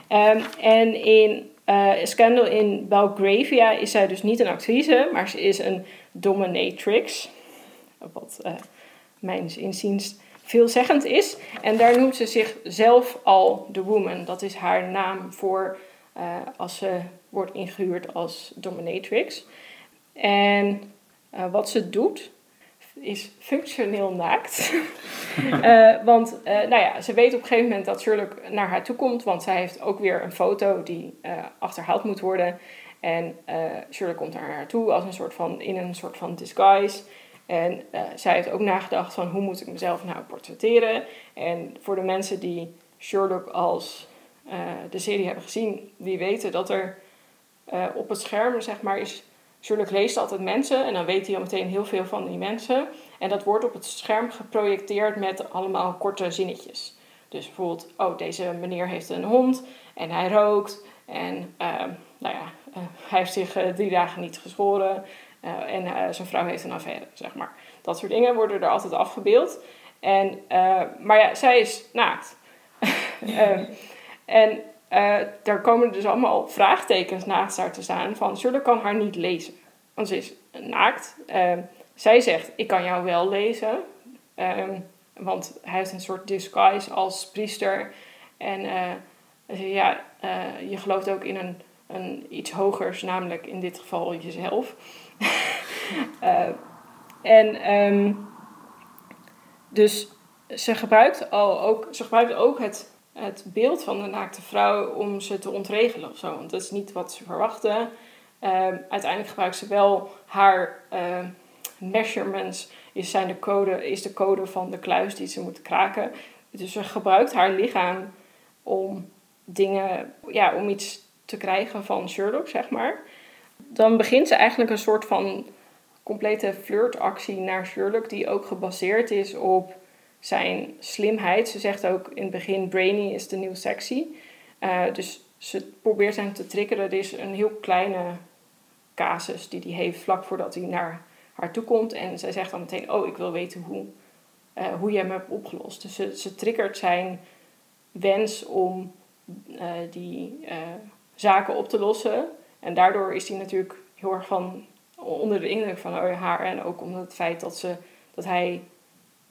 Um, en in uh, Scandal in Belgravia is zij dus niet een actrice, maar ze is een dominatrix. Wat uh, mijns inziens veelzeggend is. En daar noemt ze zichzelf al The Woman. Dat is haar naam voor als ze wordt ingehuurd als dominatrix. En uh, wat ze doet is functioneel naakt. uh, (laughs) want nou ja, ze weet op een gegeven moment dat Sherlock naar haar toe komt. Want zij heeft ook weer een foto die achterhaald moet worden. En Sherlock komt naar haar toe als een soort van, in een soort van disguise. En zij heeft ook nagedacht van hoe moet ik mezelf nou portretteren. En voor de mensen die Sherlock als de serie hebben gezien, die weten dat er op het scherm, zeg maar, is... Sherlock leest altijd mensen en dan weet hij al meteen heel veel van die mensen. En dat wordt op het scherm geprojecteerd met allemaal korte zinnetjes. Dus bijvoorbeeld, oh, deze meneer heeft een hond en hij rookt. En nou ja, hij heeft zich drie dagen niet geschoren. En zijn vrouw heeft een affaire, zeg maar. Dat soort dingen worden er altijd afgebeeld. En, maar ja, zij is naakt. (laughs) um, en daar komen dus allemaal vraagtekens naast haar te staan van... Shirley kan haar niet lezen, want ze is naakt. Ehm, zij zegt, ik kan jou wel lezen. Um, want hij heeft een soort disguise als priester. En ja, je gelooft ook in een, een iets hogers, namelijk in dit geval jezelf. uh, (laughs) en um, dus ze gebruikt, al ook, ze gebruikt ook het, het beeld van de naakte vrouw om ze te ontregelen of zo. Want dat is niet wat ze verwachten. Uh, uiteindelijk gebruikt ze wel haar uh, measurements, is, zijn de code, is de code van de kluis die ze moet kraken. Dus ze gebruikt haar lichaam om dingen, ja, om iets te krijgen van Sherlock, zeg maar dan begint ze eigenlijk een soort van complete flirtactie naar Sherlock, die ook gebaseerd is op zijn slimheid. Ze zegt ook in het begin: Brainy is de nieuw sexy. Uh, dus ze probeert hem te triggeren. Er is een heel kleine casus die hij heeft vlak voordat hij naar haar toe komt. En zij zegt dan meteen: Oh, ik wil weten hoe, uh, hoe je hem hebt opgelost. Dus ze, ze triggert zijn wens om uh, die zaken op te lossen. En daardoor is hij natuurlijk heel erg van onder de indruk van haar. En ook omdat het feit dat, ze, dat hij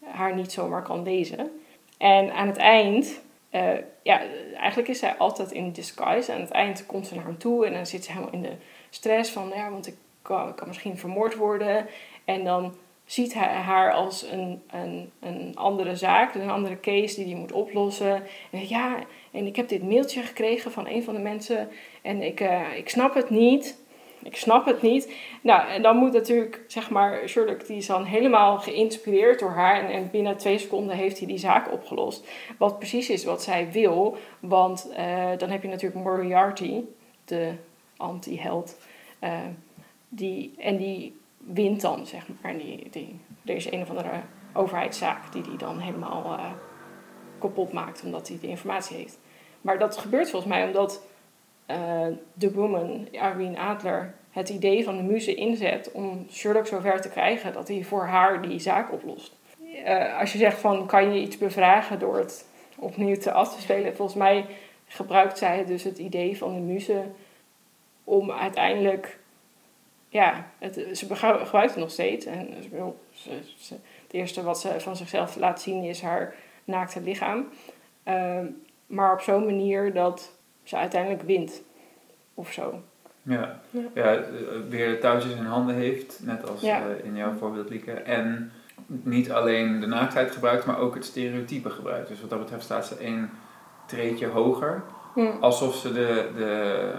haar niet zomaar kan lezen. En aan het eind, uh, ja, eigenlijk is zij altijd in disguise. Aan het eind komt ze naar hem toe en dan zit ze helemaal in de stress van, ja, want ik kan, misschien vermoord worden. En dan ziet hij haar als een, een, een andere zaak, een andere case die hij moet oplossen. En ja, en ik heb dit mailtje gekregen van een van de mensen en ik, uh, ik snap het niet. Ik snap het niet. Nou, en dan moet natuurlijk, zeg maar, Sherlock, die is dan helemaal geïnspireerd door haar. En, en binnen twee seconden heeft hij die zaak opgelost. Wat precies is wat zij wil. Want uh, dan heb je natuurlijk Moriarty, de anti-held. Uh, die, en die wint dan, zeg maar. Die, die, er is een of andere overheidszaak die die dan helemaal uh, kapot maakt, omdat hij de informatie heeft. Maar dat gebeurt volgens mij omdat de woman, Irene Adler, het idee van de muze inzet om Sherlock zover te krijgen dat hij voor haar die zaak oplost. Uh, als je zegt van kan je iets bevragen door het opnieuw te af te spelen, volgens mij gebruikt zij dus het idee van de muze om uiteindelijk, ja, het, ze gebruikt het nog steeds. En ze, ze- het eerste wat ze van zichzelf laat zien is haar naakte lichaam. Ehm, maar op zo'n manier dat ze uiteindelijk wint. Of zo. Ja, Ja. ja. eh, weer touwtjes in handen heeft, net als Ja. eh, in jouw voorbeeld Lieke. En niet alleen de naaktheid gebruikt, maar ook het stereotype gebruikt. Dus wat dat betreft staat ze één treedje hoger. Hm. Alsof ze de, de,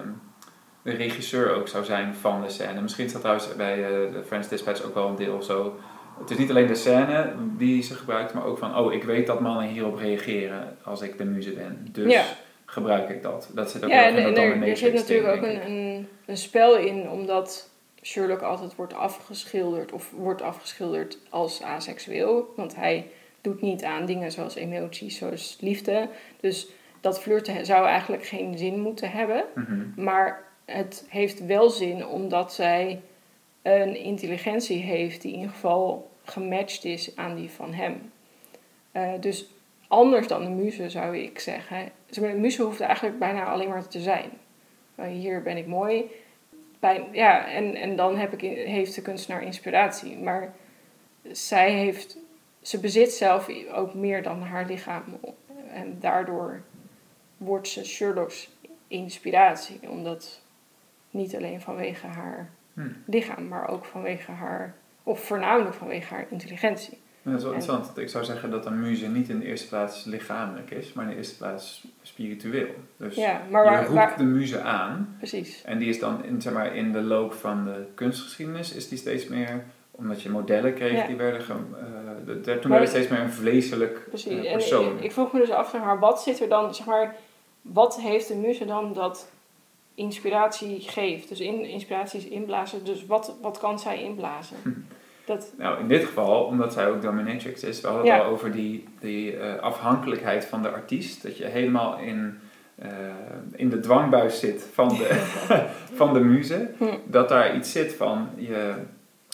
de regisseur ook zou zijn van de scène. Misschien staat trouwens bij eh, de French Dispatch ook wel een deel zo. Het is niet alleen de scène die ze gebruikt, maar ook van, oh, ik weet dat mannen hierop reageren als ik de muze ben. Dus Ja. Gebruik ik dat. Dat zit ook Ja, en, dat er, er dominatrix zit natuurlijk ook een, een, een spel in, omdat Sherlock altijd wordt afgeschilderd, of wordt afgeschilderd als aseksueel. Want hij doet niet aan dingen zoals emoties, zoals liefde. Dus dat flirten zou eigenlijk geen zin moeten hebben. Mhm. Maar het heeft wel zin omdat zij een intelligentie heeft die in ieder geval gematcht is aan die van hem. Eh, dus anders dan de muze zou ik zeggen. De muze hoeft eigenlijk bijna alleen maar te zijn. Eh, hier ben ik mooi. Bij, ja, en, en dan heb ik, heeft de kunstenaar inspiratie. Maar zij heeft, ze bezit zelf ook meer dan haar lichaam. En daardoor wordt ze Sherlock's inspiratie. Omdat niet alleen vanwege haar Hm. lichaam, maar ook vanwege haar, of voornamelijk vanwege haar intelligentie. Dat is wel En- interessant. Ik zou zeggen dat een muze niet in de eerste plaats lichamelijk is, maar in de eerste plaats spiritueel. Dus Ja, maar je waar, roept waar- de muze aan precies. en die is dan in, zeg maar, in de loop van de kunstgeschiedenis is die steeds meer, omdat je modellen kreeg, Ja. die werden, ge, eh, de- de- toen werd steeds meer een vleeselijk precies. eh, En persoon. ik, ik vroeg me dus af, maar, wat zit er dan, zeg maar, wat heeft de muze dan dat inspiratie geeft? Dus in, inspiratie is inblazen, dus wat, wat kan zij inblazen? Hm. (laughs) Dat, Nou, in dit geval, omdat zij ook dominatrix is, we hadden het al over die, die eh, afhankelijkheid van de artiest. Dat je helemaal in, eh, in de dwangbuis zit van de, (laughs) van de muze. Hm. Dat daar iets zit van, je,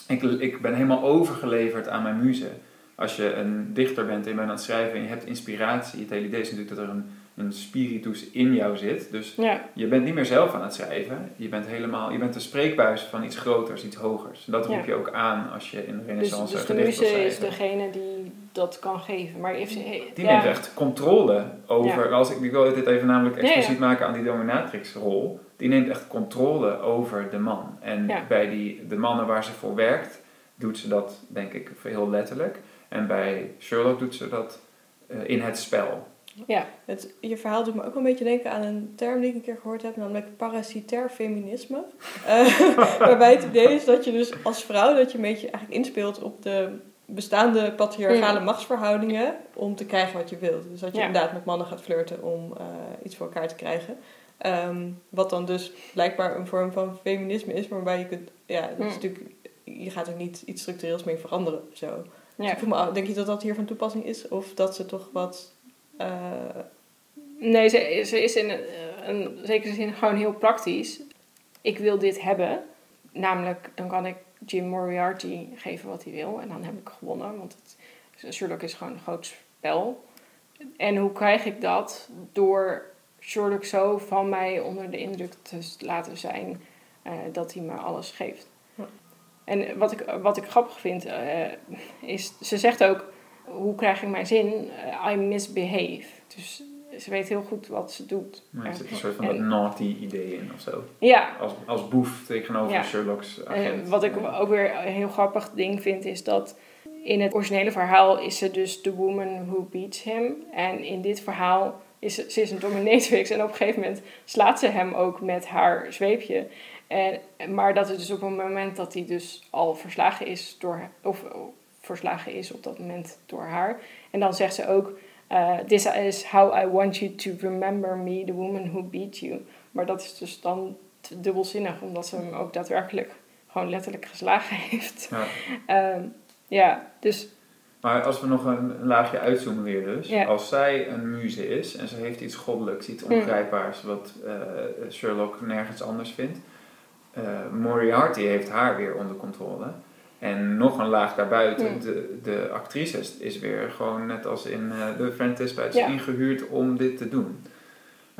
ik, ik ben helemaal overgeleverd aan mijn muze. Als je een dichter bent en je bent aan het schrijven en je hebt inspiratie. Het hele idee is natuurlijk dat er een, een spiritus in jou zit. Dus ja, je bent niet meer zelf aan het schrijven. Je bent helemaal, je bent de spreekbuis van iets groters, iets hogers. Dat roep Ja. je ook aan als je in de dus, renaissance dus de gedicht wil muze is degene die dat kan geven. Maar heeft Die ja, neemt echt controle over, als ik, ik wil dit even namelijk expliciet maken aan die dominatrix-rol. Die neemt echt controle over de man. En bij die, de mannen waar ze voor werkt, doet ze dat denk ik heel letterlijk. En bij Sherlock doet ze dat eh, in het spel. Ja, Het, je verhaal doet me ook een beetje denken aan een term die ik een keer gehoord heb, namelijk parasitair feminisme. (laughs) Eh, waarbij het idee is dat je dus als vrouw dat je een beetje eigenlijk inspeelt op de bestaande patriarchale machtsverhoudingen om te krijgen wat je wilt. Dus dat je Ja. inderdaad met mannen gaat flirten om eh, iets voor elkaar te krijgen. Ehm, wat dan dus blijkbaar een vorm van feminisme is, maar waarbij je kunt, ja, dat is Mm. natuurlijk, je gaat er niet iets structureels mee veranderen. Zo. Dus ik me denk je dat dat hier van toepassing is? Of dat ze toch wat... eh, Nee, ze, ze is in een, een zekere zin gewoon heel praktisch. Ik wil dit hebben. Namelijk, dan kan ik Jim Moriarty geven wat hij wil. En dan heb ik gewonnen. Want het, Sherlock is gewoon een groot spel. En hoe krijg ik dat? Door Sherlock zo van mij onder de indruk te laten zijn eh, dat hij me alles geeft. Ja. En wat ik, wat ik grappig vind, eh, is, ze zegt ook, hoe krijg ik mijn zin? Eh, I misbehave. Dus ze weet heel goed wat ze doet. Maar er Ja. zit een soort van En- dat naughty idee in of zo. Ja, Als, als boef tegenover Ja. Sherlock's agent. en wat ik ook weer een heel grappig ding vind, is dat in het originele verhaal is ze dus the woman who beats him. En in dit verhaal is ze, ze is een dominatrix en op een gegeven moment slaat ze hem ook met haar zweepje. En, maar dat is dus op een moment dat hij dus al verslagen is door, of verslagen is op dat moment door haar. En dan zegt ze ook, eh, this is how I want you to remember me, the woman who beat you. Maar dat is dus dan te dubbelzinnig, omdat ze hem ook daadwerkelijk gewoon letterlijk geslagen (laughs) heeft. Ja. Ehm, ja, dus Maar als we nog een, laagje uitzoomen weer dus. Ja. Als zij een muze is en ze heeft iets goddelijks, iets Mm. ongrijpbaars, wat eh, Sherlock nergens anders vindt. eh, Moriarty heeft haar weer onder controle. En nog een laag daarbuiten, Mm. de, de actrice is, weer gewoon net als in eh, de French Dispatch Ja. ingehuurd om dit te doen.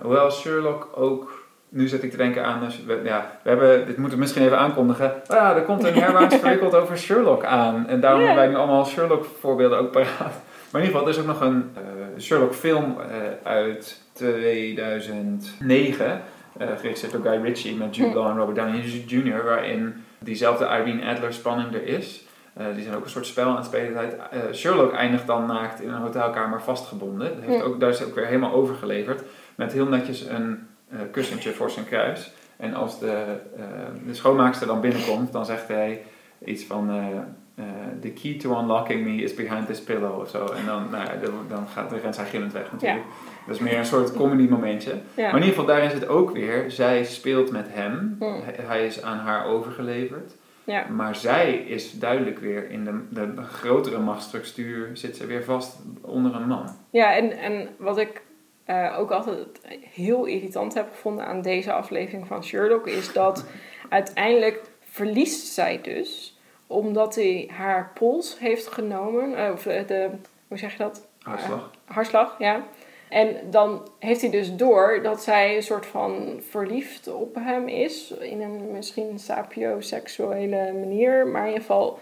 Hoewel Sherlock ook nu zit ik te denken aan, als we, ja, we hebben, dit moeten we misschien even aankondigen. Ja, er komt een (laughs) herwaarts verwikkeld over Sherlock aan. En daarom hebben wij nu allemaal Sherlock voorbeelden ook paraat. Maar in ieder geval, er is ook nog een eh, Sherlock film eh, uit 2009. eh geregisseerd door Guy Ritchie met Jude Hm. Law en Robert Downey Jr. Waarin diezelfde Irene Adler spanning er is. Eh, die zijn ook een soort spel aan het spelen. tijd. Eh, Sherlock eindigt dan naakt in een hotelkamer vastgebonden. Dat heeft ook, daar is ook weer helemaal overgeleverd. Met heel netjes een eh, kussentje voor zijn kruis. En als de, de schoonmaakster dan binnenkomt, dan zegt hij iets van... eh, the key to unlocking me is behind this pillow of zo. En dan, nou ja, dan, dan gaat de rent hij gillend weg natuurlijk. Dat is meer een soort comedy momentje. Ja. Maar in ieder geval, daarin zit ook weer... Zij speelt met hem. Hm. Hij- is aan haar overgeleverd. Ja. Maar zij is duidelijk weer in de, de grotere machtsstructuur... zit ze weer vast onder een man. Ja, en, en wat ik eh, ook altijd heel irritant heb gevonden aan deze aflevering van Sherlock, is dat (laughs) uiteindelijk verliest zij dus, omdat hij haar pols heeft genomen, eh, of eh, de, hoe zeg je dat? Hartslag. Hartslag, ja. En dan heeft hij dus door dat zij een soort van verliefd op hem is. In een misschien sapioseksuele manier. Maar in ieder geval,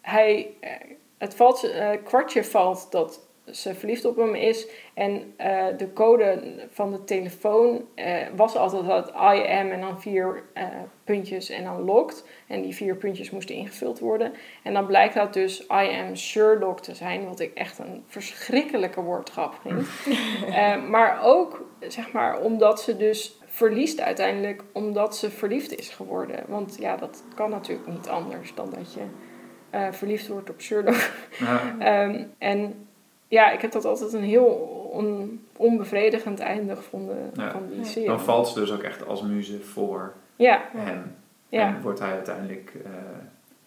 hij, eh, het valt, eh, kwartje valt dat ze verliefd op hem is. En eh, de code van de telefoon eh, was altijd dat I am en dan vier eh, puntjes en dan locked. En die vier puntjes moesten ingevuld worden. En dan blijkt dat dus I am Sherlock te zijn, wat ik echt een verschrikkelijke woordgrap vind. (laughs) Eh, maar ook, zeg maar, omdat ze dus verliest uiteindelijk omdat ze verliefd is geworden. Want ja, dat kan natuurlijk niet anders dan dat je eh, verliefd wordt op Sherlock. Ja, (laughs) Ehm, en ja, ik heb dat altijd een heel on- onbevredigend einde gevonden Ja. van die Ja. serie. dan valt ze dus ook echt als muze voor Ja, hem. ja, En wordt hij uiteindelijk... eh,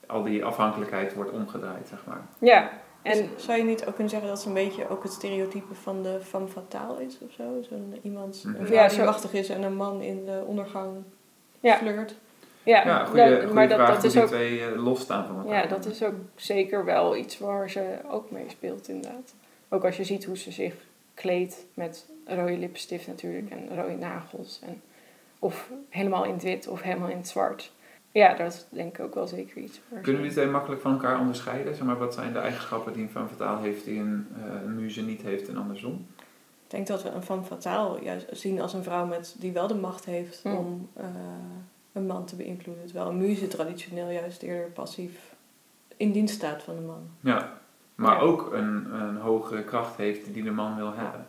al die afhankelijkheid wordt omgedraaid, zeg maar. ja. En zou je niet ook kunnen zeggen dat ze een beetje ook het stereotype van de femme fatale is of zo? Zo'n iemand Mhm. een vrouw Ja, die zo- machtig is en een man in de ondergang Ja. flirt. ja, Ja, goede, dat- goede maar dat, vraag dat is die ook twee eh, losstaan van elkaar. Ja, dat is ook zeker wel iets waar ze ook mee speelt, inderdaad. Ook als je ziet hoe ze zich kleedt met rode lipstift natuurlijk en rode nagels. En, of helemaal in het wit of helemaal in het zwart. Ja, dat is denk ik ook wel zeker iets. Kunnen die twee makkelijk van elkaar onderscheiden? Zeg maar, wat zijn de eigenschappen die een femme fatale heeft die een, eh, een muze niet heeft en andersom? Ik denk dat we een femme fatale juist zien als een vrouw met, die wel de macht heeft Hmm. om eh, een man te beïnvloeden. Terwijl een muze traditioneel juist eerder passief in dienst staat van de man. Ja, maar Ja. ook een, een hogere kracht heeft die de man wil hebben.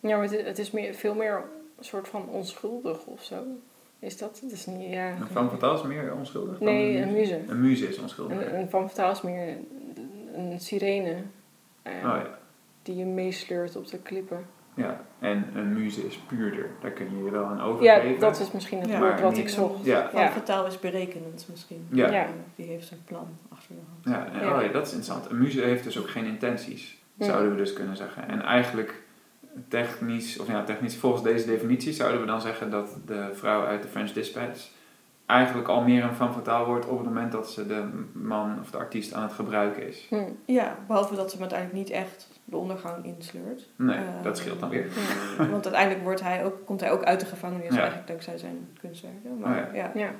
Ja, maar het, het is meer, veel meer een soort van onschuldig of zo. Is dat? Het is niet, ja... Een femme fatale is meer onschuldig Nee, een een muze. Een muze is onschuldig. Een, een van Fataal is meer een sirene. eh, Oh ja. Die je meesleurt op de klippen. Ja, en een muze is puurder. Daar kun je je wel aan Ja, overgeven. dat is misschien het Ja, woord wat niet- ik zocht. Ja. Ja. fatale is berekenend misschien. Ja. Ja. Die heeft een plan achter de hand. Ja, en, Ja. Oh ja, dat is interessant. Een muze heeft dus ook geen intenties, Ja. zouden we dus kunnen zeggen. En eigenlijk technisch, of ja, technisch volgens deze definitie zouden we dan zeggen dat de vrouw uit de French Dispatch eigenlijk al meer een femme fatale wordt op het moment dat ze de man of de artiest aan het gebruiken is. Hm. Ja, behalve dat ze hem uiteindelijk niet echt de ondergang insleurt. Nee, Eh, dat scheelt dan weer. (laughs) Want uiteindelijk wordt hij ook, komt hij ook uit de gevangenis Ja. eigenlijk dankzij zijn kunstwerken. Maar Oh ja. Ja.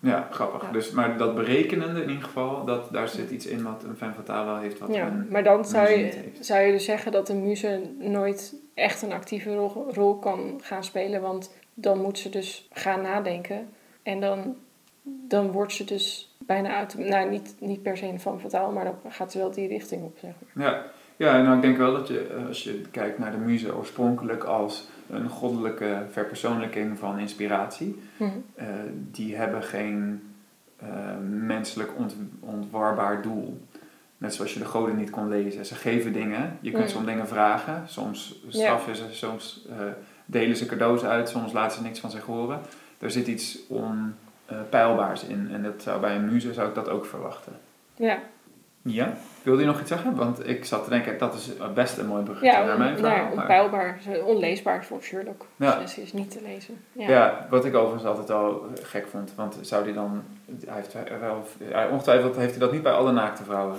Ja, grappig. Ja. Dus, maar dat berekenende in ieder geval, dat, daar zit iets in wat een femme fatale wel heeft. Wat ja, een, maar dan zou je, zou je dus zeggen dat een muze nooit echt een actieve rol, rol kan gaan spelen. Want dan moet ze dus gaan nadenken. En dan, dan wordt ze dus bijna uit... Nou, niet, niet per se een van fataal, maar dan gaat ze wel die richting op, zeg maar. Ja, ja nou, ik denk wel dat je, eh, als je kijkt naar de muze oorspronkelijk als een goddelijke verpersoonlijking van inspiratie, Hm. eh, die hebben geen eh, menselijk ont, ontwarbaar doel. Net zoals je de goden niet kon lezen. Ze geven dingen, je kunt Mm. ze om dingen vragen, soms straffen ze, soms delen ze cadeaus uit, soms laten ze niks van zich horen. Er zit iets onpeilbaars in en dat zou bij een muze zou ik dat ook verwachten. Ja, Ja, wilde je nog iets zeggen? Want ik zat te denken, dat is best een mooi bruggetje ja naar mijn nou, verhaal. maar- onpeilbaar, onleesbaar voor Sherlock. Ja. Dus ze is niet te lezen. Ja. ja. wat ik overigens altijd al gek vond. Want zou die dan, hij heeft wel, hij- ongetwijfeld heeft hij dat niet bij alle naakte vrouwen.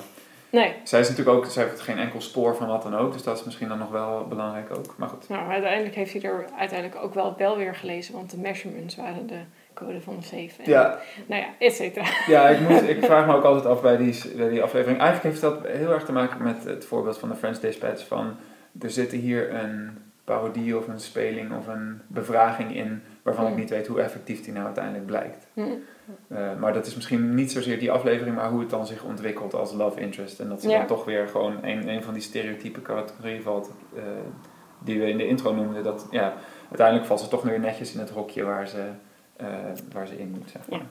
Nee. Zij is natuurlijk ook, zij heeft geen enkel spoor van wat dan ook, dus dat is misschien dan nog wel belangrijk ook. Maar goed. Nou, uiteindelijk heeft hij er uiteindelijk ook wel wel weer gelezen, want de measurements waren de code van de safe. En, Ja, Nou ja, et cetera. ja ik, moet, ik (laughs) vraag me ook altijd af bij die, bij die aflevering. Eigenlijk heeft dat heel erg te maken met het voorbeeld van de French Dispatch van er zit hier een parodie of een speling of een bevraging in waarvan ik Hmm. niet weet hoe effectief die nou uiteindelijk blijkt. Hm. Eh, maar dat is misschien niet zozeer die aflevering, maar hoe het dan zich ontwikkelt als love interest. En dat ze Ja. dan toch weer gewoon een, een van die stereotype categorieën valt, eh, die we in de intro noemden. Dat ja, uiteindelijk valt ze toch weer netjes in het hokje waar ze, eh, waar ze in moet. Zeg maar. Ja.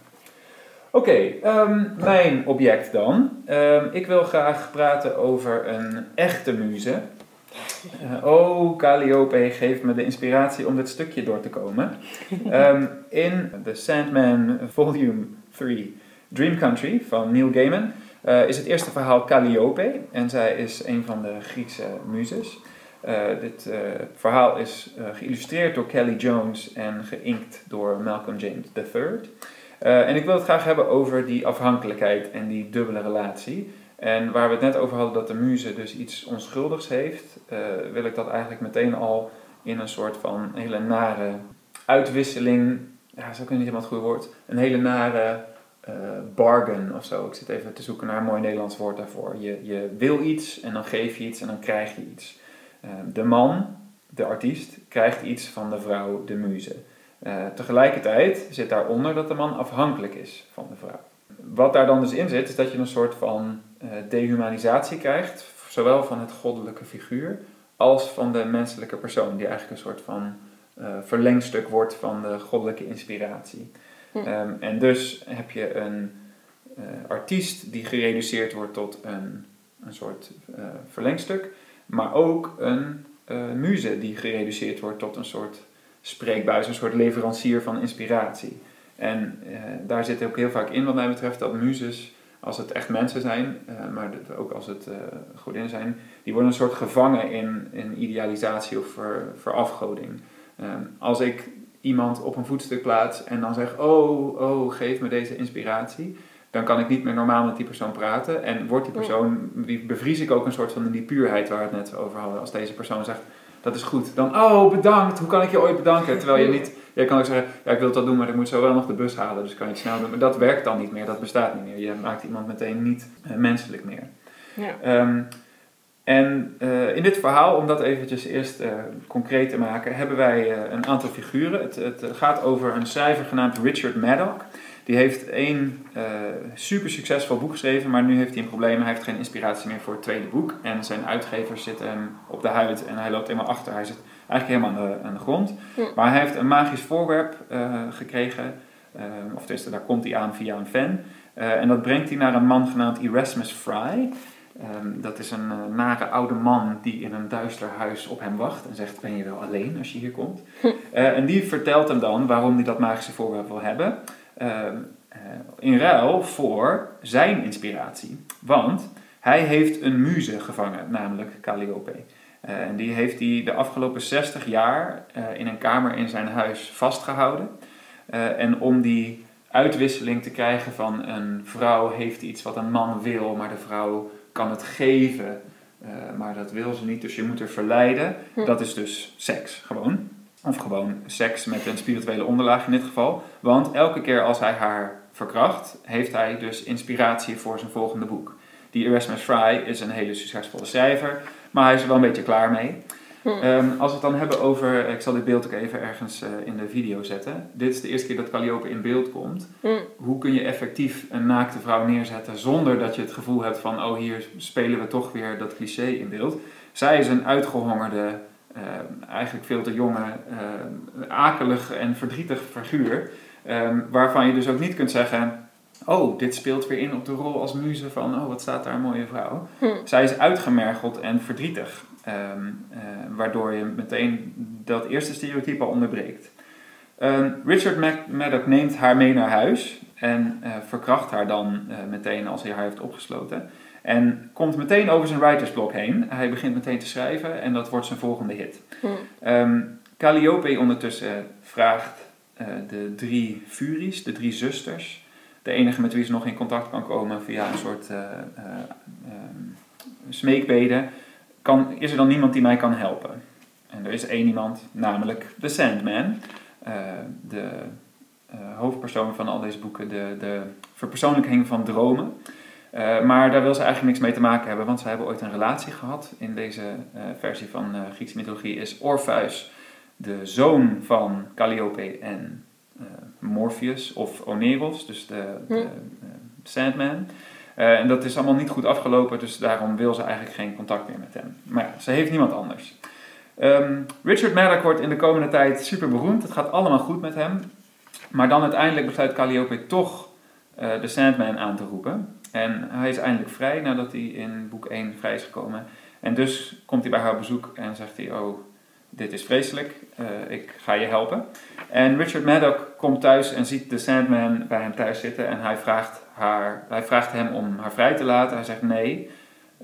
Oké, ehm, mijn object dan. Ehm, ik wil graag praten over een echte muze. Eh, oh, Calliope geeft me de inspiratie om dit stukje door te komen. Ehm, in The Sandman Volume 3 Dream Country van Neil Gaiman eh, is het eerste verhaal Calliope. En zij is een van de Griekse muzes. Eh, dit eh, verhaal is eh, geïllustreerd door Kelly Jones en geïnkt door Malcolm James III. En ik wil het graag hebben over die afhankelijkheid en die dubbele relatie. En waar we het net over hadden dat de muze dus iets onschuldigs heeft, wil ik dat eigenlijk meteen al in een soort van hele nare uitwisseling, ja, dat is ook niet helemaal het goede woord, een hele nare bargain of zo. Ik zit even te zoeken naar een mooi Nederlands woord daarvoor. Je, je wil iets en dan geef je iets en dan krijg je iets. Eh, de man, de artiest, krijgt iets van de vrouw, de muze. Eh, tegelijkertijd zit daaronder dat de man afhankelijk is van de vrouw. Wat daar dan dus in zit, is dat je een soort van eh, dehumanisatie krijgt, zowel van het goddelijke figuur als van de menselijke persoon, die eigenlijk een soort van verlengstuk wordt van de goddelijke inspiratie. Hm. Ehm, en dus heb je een artiest die gereduceerd wordt tot een, een soort verlengstuk, maar ook een eh, muze die gereduceerd wordt tot een soort spreekbuis, een soort leverancier van inspiratie. En eh, daar zit ook heel vaak in, wat mij betreft, dat muzes, als het echt mensen zijn, eh, maar ook als het godinnen zijn, die worden een soort gevangen in, in idealisatie of ver, verafgoding. Ehm, als ik iemand op een voetstuk plaats en dan zeg, oh, oh, geef me deze inspiratie, dan kan ik niet meer normaal met die persoon praten. En wordt die persoon, die bevries ik ook een soort van die puurheid waar we het net over hadden. Als deze persoon zegt, dat is goed, dan, oh, bedankt, hoe kan ik je ooit bedanken? Terwijl je niet, jij kan ook zeggen, ja, ik wil wel doen, maar ik moet zo wel nog de bus halen, dus kan je het snel doen. Maar dat werkt dan niet meer, dat bestaat niet meer. Je maakt iemand meteen niet eh, menselijk meer. Ja. Ehm, en eh, in dit verhaal, om dat eventjes eerst eh, concreet te maken, hebben wij een aantal figuren. Het, het gaat over een schrijver genaamd Richard Maddock. Die heeft één eh, super succesvol boek geschreven, maar nu heeft hij een probleem. Hij heeft geen inspiratie meer voor het tweede boek. En zijn uitgevers zitten hem op de huid en hij loopt helemaal achter. Hij zit eigenlijk helemaal aan de, aan de grond. Hm. Maar hij heeft een magisch voorwerp eh, gekregen. eh, of tenminste, daar komt hij aan via een fan. En dat brengt hij naar een man genaamd Erasmus Fry. Ehm, dat is een nare oude man die in een duister huis op hem wacht en zegt: Ben je wel alleen als je hier komt? Eh, en die vertelt hem dan waarom hij dat magische voorwerp wil hebben. Ehm, eh, in ruil voor zijn inspiratie. Want hij heeft een muze gevangen, namelijk Calliope. Eh, en die heeft hij de afgelopen 60 jaar eh, in een kamer in zijn huis vastgehouden. Eh, en om die uitwisseling te krijgen van een vrouw heeft iets wat een man wil, maar de vrouw kan het geven, maar dat wil ze niet, dus je moet er verleiden. Hm. Dat is dus seks, gewoon. Of gewoon seks met een spirituele onderlaag in dit geval. Want elke keer als hij haar verkracht, heeft hij dus inspiratie voor zijn volgende boek. Die Erasmus Fry is een hele succesvolle schrijver, maar hij is er wel een beetje klaar mee. Hm. Ehm, als we het dan hebben over, ik zal dit beeld ook even ergens eh, in de video zetten. Dit is de eerste keer dat Calliope in beeld komt. Hm. Hoe kun je effectief een naakte vrouw neerzetten zonder dat je het gevoel hebt van, oh hier spelen we toch weer dat cliché in beeld. Zij is een uitgehongerde, eh, eigenlijk veel te jonge, eh, akelige en verdrietig figuur. ehm, waarvan je dus ook niet kunt zeggen, oh dit speelt weer in op de rol als muze van, oh wat staat daar een mooie vrouw. Hm. Zij is uitgemergeld en verdrietig, ehm, eh, waardoor je meteen dat eerste stereotype al onderbreekt. Ehm, Richard Maddock neemt haar mee naar huis en eh, verkracht haar dan eh, meteen als hij haar heeft opgesloten. En komt meteen over zijn writersblok heen. Hij begint meteen te schrijven en dat wordt zijn volgende hit. Hm. Ehm, Calliope ondertussen vraagt eh, de drie Furies, de drie zusters, de enige met wie ze nog in contact kan komen via een soort eh, eh, ehm, smeekbeden, kan, is er dan niemand die mij kan helpen? En er is één iemand, namelijk de Sandman, uh, de uh, hoofdpersoon van al deze boeken, de, de verpersoonlijking van dromen. Uh, maar daar wil ze eigenlijk niks mee te maken hebben, want ze hebben ooit een relatie gehad. In deze versie van Griekse mythologie is Orpheus de zoon van Calliope en Morpheus of Oneros, dus de, de hm. Sandman. Uh, en dat is allemaal niet goed afgelopen, dus daarom wil ze eigenlijk geen contact meer met hem. Maar ja, ze heeft niemand anders. Um, Richard Maddock wordt in de komende tijd super beroemd. Het gaat allemaal goed met hem. Maar dan uiteindelijk besluit Calliope toch uh, de Sandman aan te roepen. En hij is eindelijk vrij nadat hij in boek 1 vrij is gekomen. En dus komt hij bij haar op bezoek en zegt hij: Oh, dit is vreselijk, uh, ik ga je helpen. En Richard Maddock komt thuis en ziet de Sandman bij hem thuis zitten en hij vraagt, haar, hij vraagt hem om haar vrij te laten. Hij zegt nee,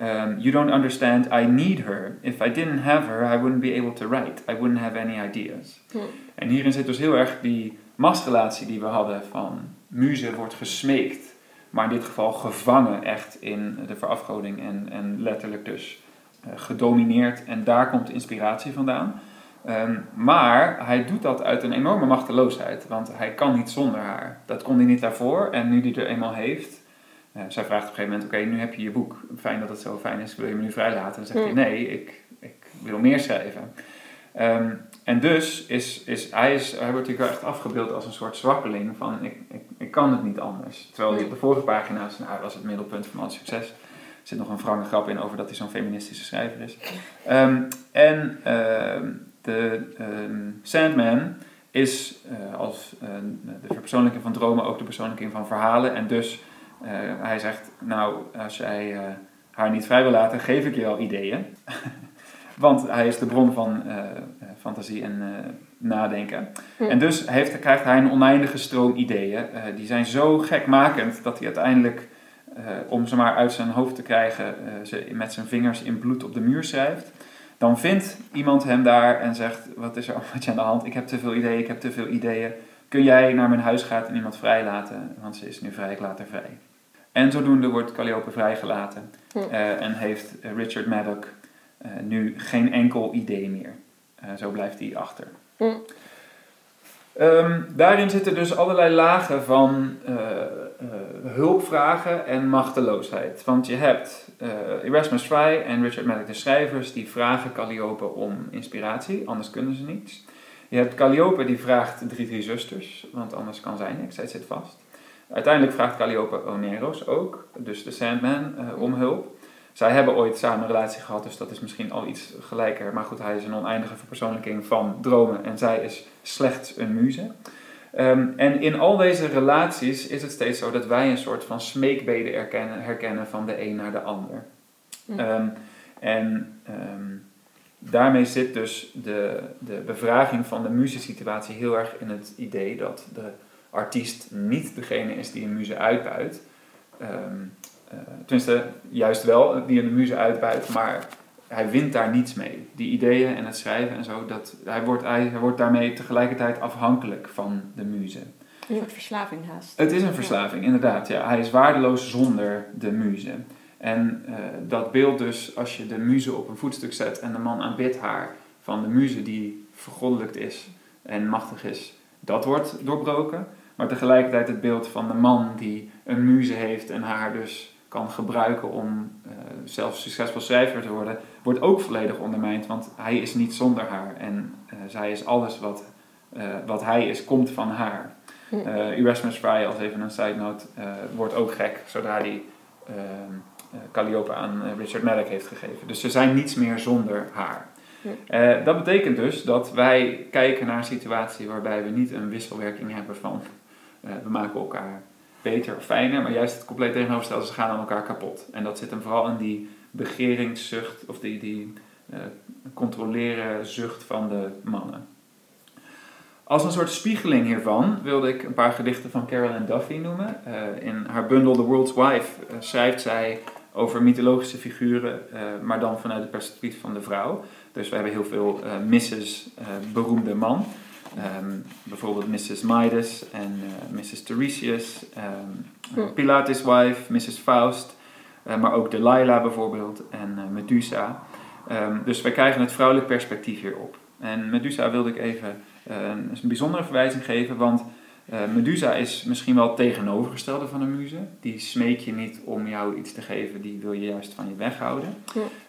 um, you don't understand, I need her. If I didn't have her, I wouldn't be able to write. I wouldn't have any ideas. Hm. En hierin zit dus heel erg die machtsrelatie die we hadden van muze wordt gesmeekt, maar in dit geval gevangen echt in de verafgoding en, en letterlijk dus uh, gedomineerd. En daar komt de inspiratie vandaan. Um, maar hij doet dat uit een enorme machteloosheid, want hij kan niet zonder haar. Dat kon hij niet daarvoor en nu hij er eenmaal heeft. Uh, zij vraagt op een gegeven moment: Oké, nu heb je je boek. Fijn dat het zo fijn is, wil je me nu vrijlaten? Dan zegt hij: Nee, ik, ik wil meer schrijven. Um, en dus is, is, hij, is hij wordt natuurlijk echt afgebeeld als een soort zwakkeling van: ik, ik, ik kan het niet anders. Terwijl hij op de vorige pagina's, nou, was het middelpunt van al succes. Zit nog een wrange grap in over dat hij zo'n feministische schrijver is. Um, en de um, Sandman is uh, als uh, de verpersoonlijking van dromen ook de persoonlijking van verhalen. En dus, uh, hij zegt, nou, als jij haar niet vrij wil laten, geef ik je al ideeën. (laughs) Want hij is de bron van fantasie en nadenken. Hm. En dus heeft, krijgt hij een oneindige stroom ideeën. die zijn zo gekmakend dat hij uiteindelijk, om ze maar uit zijn hoofd te krijgen, ze met zijn vingers in bloed op de muur schrijft dan vindt iemand hem daar en zegt: Wat is er met je aan de hand? Ik heb te veel ideeën, ik heb te veel ideeën. Kun jij naar mijn huis gaan en iemand vrijlaten? Want ze is nu vrij, ik laat haar vrij. En zodoende wordt Calliope vrijgelaten hm. uh, en heeft Richard Maddock uh, nu geen enkel idee meer. Uh, zo blijft hij achter. Hm. Um, daarin zitten dus allerlei lagen van hulpvragen en machteloosheid. Want je hebt uh, Erasmus Fry en Richard Maddock, de schrijvers, die vragen Calliope om inspiratie, anders kunnen ze niets. Je hebt Calliope die vraagt drie drie zusters, want anders kan zij niks, zij zit vast. Uiteindelijk vraagt Calliope Oneros ook, dus de Sandman, om hulp. Zij hebben ooit samen een relatie gehad, dus dat is misschien al iets gelijker. Maar goed, hij is een oneindige verpersoonlijking van dromen en zij is slechts een muze. Um, en in al deze relaties is het steeds zo dat wij een soort van smeekbeden herkennen, herkennen van de een naar de ander. Um, en um, daarmee zit dus de, de bevraging van de muzesituatie heel erg in het idee dat de artiest niet degene is die een muze uitbuit. Uh, tenminste, juist wel die een muze uitbuit, maar hij wint daar niets mee. Die ideeën en het schrijven en zo, dat, hij, wordt, hij, hij wordt daarmee tegelijkertijd afhankelijk van de muze. Een soort verslaving haast. Het is een verslaving, inderdaad. Ja. Hij is waardeloos zonder de muze. En uh, dat beeld dus, als je de muze op een voetstuk zet en de man aanbidt haar van de muze die vergoddelijkt is en machtig is, dat wordt doorbroken. Maar tegelijkertijd het beeld van de man die een muze heeft en haar dus kan gebruiken om uh, zelfs succesvol schrijver te worden, wordt ook volledig ondermijnd, want hij is niet zonder haar en uh, zij is alles wat, uh, wat hij is, komt van haar. Erasmus Fry, als even een side note, wordt ook gek zodra hij Calliope aan Richard Maddock heeft gegeven. Dus ze zijn niets meer zonder haar. dat betekent dus dat wij kijken naar een situatie waarbij we niet een wisselwerking hebben van we maken elkaar beter of fijner, maar juist het compleet tegenovergestelde, ze gaan aan elkaar kapot. En dat zit hem vooral in die begeringszucht of die, die uh, controleren zucht van de mannen. Als een soort spiegeling hiervan wilde ik een paar gedichten van Carolyn Duffy noemen. Uh, in haar bundel The World's Wife uh, schrijft zij over mythologische figuren, maar dan vanuit het perspectief van de vrouw. Dus we hebben heel veel Mrs. beroemde man. Um, bijvoorbeeld Mrs. Midas en uh, Mrs. Tiresias, um, Pilatus' wife, Mrs. Faust. Eh, maar ook Delilah bijvoorbeeld en uh, Medusa. Ehm, dus wij krijgen het vrouwelijk perspectief hierop. En Medusa wilde ik even een bijzondere verwijzing geven, want Medusa is misschien wel het tegenovergestelde van een muze. Die smeek je niet om jou iets te geven, die wil je juist van je weghouden.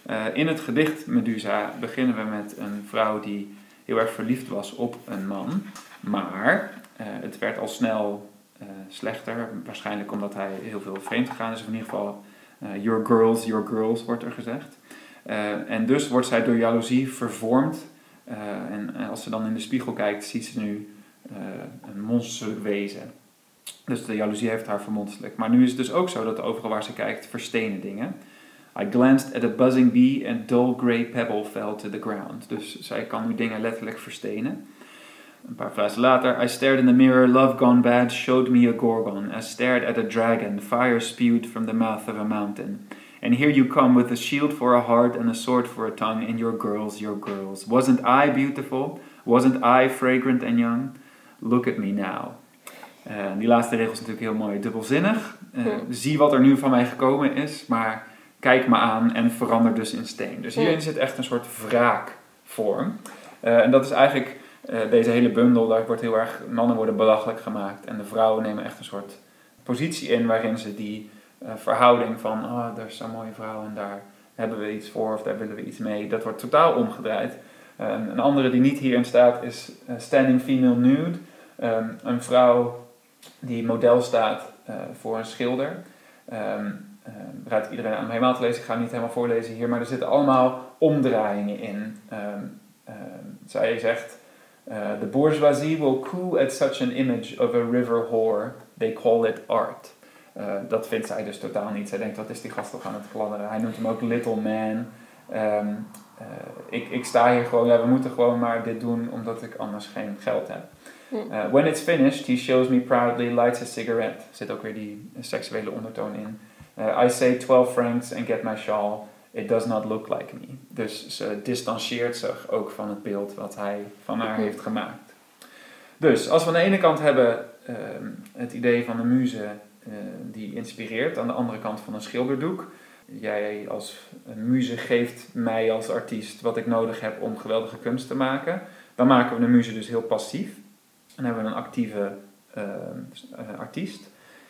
Ja. in het gedicht Medusa beginnen we met een vrouw die heel erg verliefd was op een man. Maar het werd al snel uh, slechter. Waarschijnlijk omdat hij heel veel vreemd gegaan is. Of in ieder geval, uh, your girls, your girls wordt er gezegd. En dus wordt zij door jaloezie vervormd. en als ze dan in de spiegel kijkt, ziet ze nu een monsterlijk wezen. Dus de jaloezie heeft haar vermonstelijk. Maar nu is het dus ook zo dat overal waar ze kijkt verstenen dingen. I glanced at a buzzing bee and dull grey pebble fell to the ground. Dus zij kan nu dingen letterlijk verstenen. Een paar versen later. I stared in the mirror, love gone bad showed me a gorgon. I stared at a dragon, fire spewed from the mouth of a mountain. And here you come with a shield for a heart and a sword for a tongue, and your girls, your girls. Wasn't I beautiful? Wasn't I fragrant and young? Look at me now. Uh, die laatste regel is natuurlijk heel mooi dubbelzinnig. Uh, Zie wat er nu van mij gekomen is, maar kijk me aan en verander dus in steen. Dus hierin zit echt een soort wraakvorm. Uh, en dat is eigenlijk uh, deze hele bundel, daar wordt heel erg, mannen worden belachelijk gemaakt. En de vrouwen nemen echt een soort positie in waarin ze die uh, verhouding van, oh, er is zo'n mooie vrouw en daar hebben we iets voor of daar willen we iets mee, dat wordt totaal omgedraaid. Een andere die niet hierin staat is Standing Female Nude. Um, een vrouw die model staat voor een schilder. Um, raad iedereen aan om helemaal te lezen. Ik ga niet helemaal voorlezen hier, maar er zitten allemaal omdraaiingen in. Um, zij zegt uh, the bourgeoisie will coo at such an image of a river whore. They call it art. Uh, dat vindt zij dus totaal niet. Zij denkt, wat is die gast toch aan het kladderen? Hij noemt hem ook Little Man. Um, uh, ik, ik sta hier gewoon, ja, we moeten gewoon maar dit doen omdat ik anders geen geld heb. Uh, when it's finished, he shows me proudly, lights a cigarette. Er zit ook weer die seksuele ondertoon in. Uh, I say 12 francs and get my shawl. It does not look like me. Dus ze distancieert zich ook van het beeld wat hij van haar heeft gemaakt. Dus als we aan de ene kant hebben uh, het idee van een muze uh, die inspireert, aan de andere kant van een schilderdoek. Jij als muze geeft mij als artiest wat ik nodig heb om geweldige kunst te maken. Dan maken we een muze dus heel passief. Dan hebben we een actieve uh, artiest.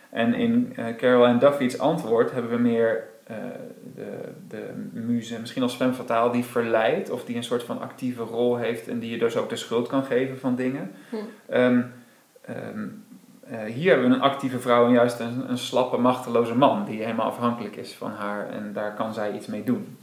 En in Carol Ann Duffy's antwoord hebben we meer uh, de, de muze, misschien als femme fatale, die verleidt of die een soort van actieve rol heeft en die je dus ook de schuld kan geven van dingen. Hm. Um, um, uh, hier hebben we een actieve vrouw en juist een, een slappe, machteloze man die helemaal afhankelijk is van haar en daar kan zij iets mee doen.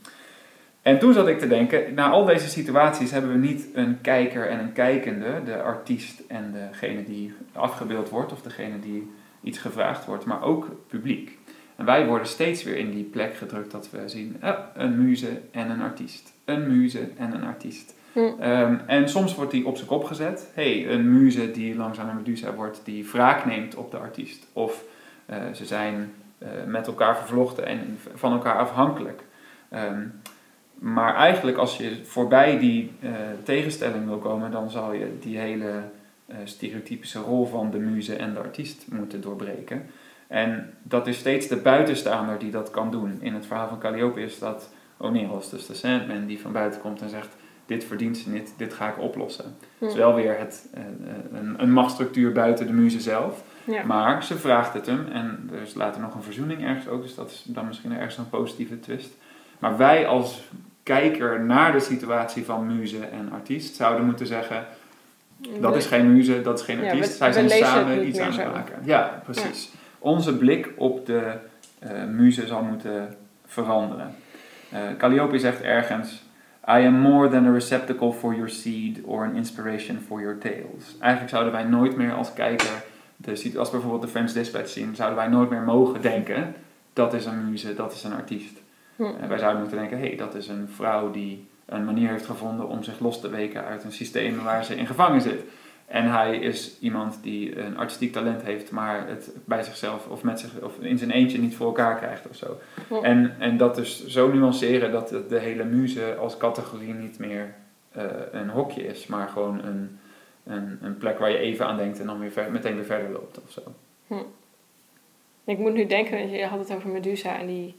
En toen zat ik te denken, na al deze situaties hebben we niet een kijker en een kijkende, de artiest en degene die afgebeeld wordt of degene die iets gevraagd wordt, maar ook publiek. En wij worden steeds weer in die plek gedrukt dat we zien uh, een muze en een artiest. Een muze en een artiest. Hm. Um, en soms wordt die op zijn kop gezet. hey, een muze die langzaam een Medusa wordt, die wraak neemt op de artiest. Of uh, ze zijn uh, met elkaar vervlochten en van elkaar afhankelijk. Um, maar eigenlijk als je voorbij die uh, tegenstelling wil komen, dan zal je die hele stereotypische rol van de muze en de artiest moeten doorbreken. En dat is steeds de buitenstaander die dat kan doen. In het verhaal van Calliope is dat Oneros, dus de Sandman, die van buiten komt en zegt: Dit verdient ze niet, dit ga ik oplossen. Het is wel weer het, eh, een, een machtsstructuur buiten de muze zelf. Maar ze vraagt het hem en er is later nog een verzoening ergens ook, dus dat is dan misschien ergens een positieve twist. Maar wij als kijker naar de situatie van muze en artiest zouden moeten zeggen: dat is geen muze, dat is geen artiest. Ja, Zij zijn samen iets aan het maken. Ja, precies onze blik op de uh, muze zal moeten veranderen. Uh, Calliope zegt ergens: I am more than a receptacle for your seed or an inspiration for your tales. Eigenlijk zouden wij nooit meer als kijker, de, als bijvoorbeeld de French Dispatch zien, zouden wij nooit meer mogen denken: dat is een muze, dat is een artiest. Hm. Wij zouden moeten denken: hé, hey, dat is een vrouw die een manier heeft gevonden om zich los te weken uit een systeem waar ze in gevangen zit. En hij is iemand die een artistiek talent heeft, maar het bij zichzelf of, met zich, of in zijn eentje niet voor elkaar krijgt of zo. En, en dat dus zo nuanceren dat de, hele muze als categorie niet meer uh, een hokje is, maar gewoon een, een, een plek waar je even aan denkt en dan weer ver, meteen weer verder loopt of zo. Hm. Ik moet nu denken, je had het over Medusa en die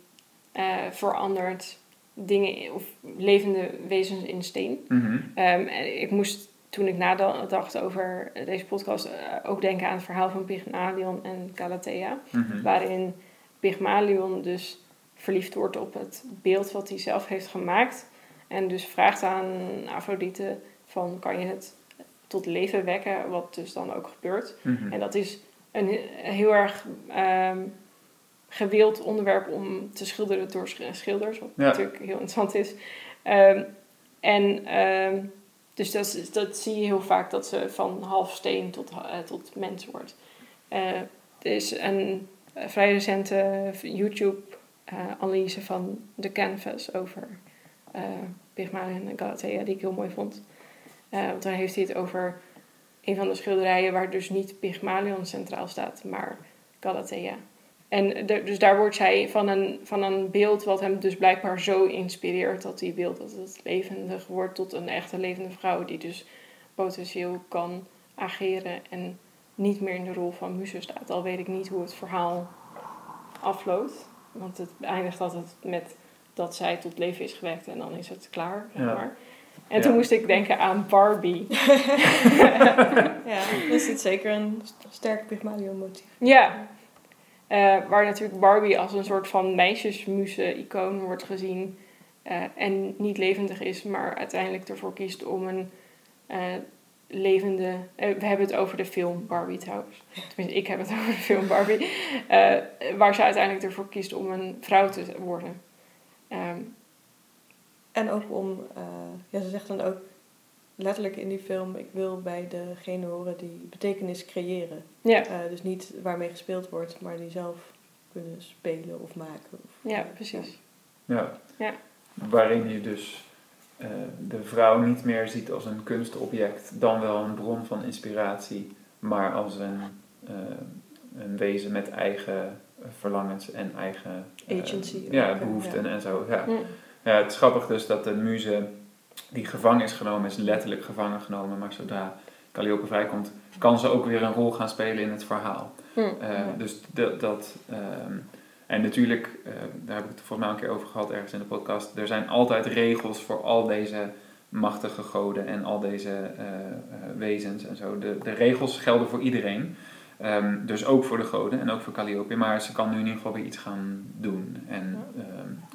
eh, verandert dingen in- of levende wezens in steen. Mhm. Ehm, en ik moest toen ik nadacht over deze podcast eh, ook denken aan het verhaal van Pygmalion en Galatea. Mhm. Waarin Pygmalion dus verliefd wordt op het beeld wat hij zelf heeft gemaakt. En dus vraagt aan Afrodite van kan je het tot leven wekken, wat dus dan ook gebeurt. Mhm. En dat is een he- heel erg ehm, gewild onderwerp om te schilderen door sch- schilders, wat Ja. natuurlijk heel interessant is. Ehm, en ehm, dus dat, zie je heel vaak, dat ze van half steen tot, eh, tot mens wordt. Eh, er is een eh, vrij recente YouTube-analyse van The Canvas over eh Pygmalion en Galatea, die ik heel mooi vond. Eh, want daar heeft hij het over een van de schilderijen waar dus niet Pygmalion centraal staat, maar Galatea. En de- dus daar wordt zij van een, van een beeld wat hem dus blijkbaar zo inspireert dat hij wil dat het levendig wordt tot een echte levende vrouw die dus potentieel kan ageren en niet meer in de rol van muze staat. Al weet ik niet hoe het verhaal afloopt, want het eindigt altijd met dat zij tot leven is gewekt en dan is het klaar, zeg Ja. maar. En toen moest ik denken aan Barbie. (laughs) Ja, is het zeker een st- sterk Pygmalion motief. Ja. Eh, waar natuurlijk Barbie als een soort van meisjesmuze-icoon wordt gezien. eh, en niet levendig is, maar uiteindelijk ervoor kiest om een eh, levende. we hebben het over de film Barbie trouwens. Tenminste, ik heb het (laughs) over de film Barbie. waar ze uiteindelijk ervoor kiest om een vrouw te worden. Ehm, En ook om, ja, ze zegt dan ook letterlijk in die film: ik wil bij degene horen die betekenis creëren. ja, Eh, dus niet waarmee gespeeld wordt, maar die zelf kunnen spelen of maken. Of, ja, precies. Ja. Ja. Waarin je dus eh, de vrouw niet meer ziet als een kunstobject, dan wel een bron van inspiratie, maar als een, eh, een wezen met eigen verlangens en eigen Agency ja, behoeften ja. en zo. Ja. Mm. Ja, het is grappig dus dat de muze die gevangen is genomen, is letterlijk gevangen genomen, maar zodra Calliope vrijkomt, kan ze ook weer een rol gaan spelen in het verhaal. Mm. Eh, Ja. Dus dat. dat ehm, en natuurlijk, eh, daar heb ik het volgens mij een keer over gehad ergens in de podcast. Er zijn altijd regels voor al deze machtige goden en al deze eh, wezens en zo. De, de regels gelden voor iedereen. Ehm, dus ook voor de goden en ook voor Calliope. Maar ze kan nu in ieder geval weer iets gaan doen en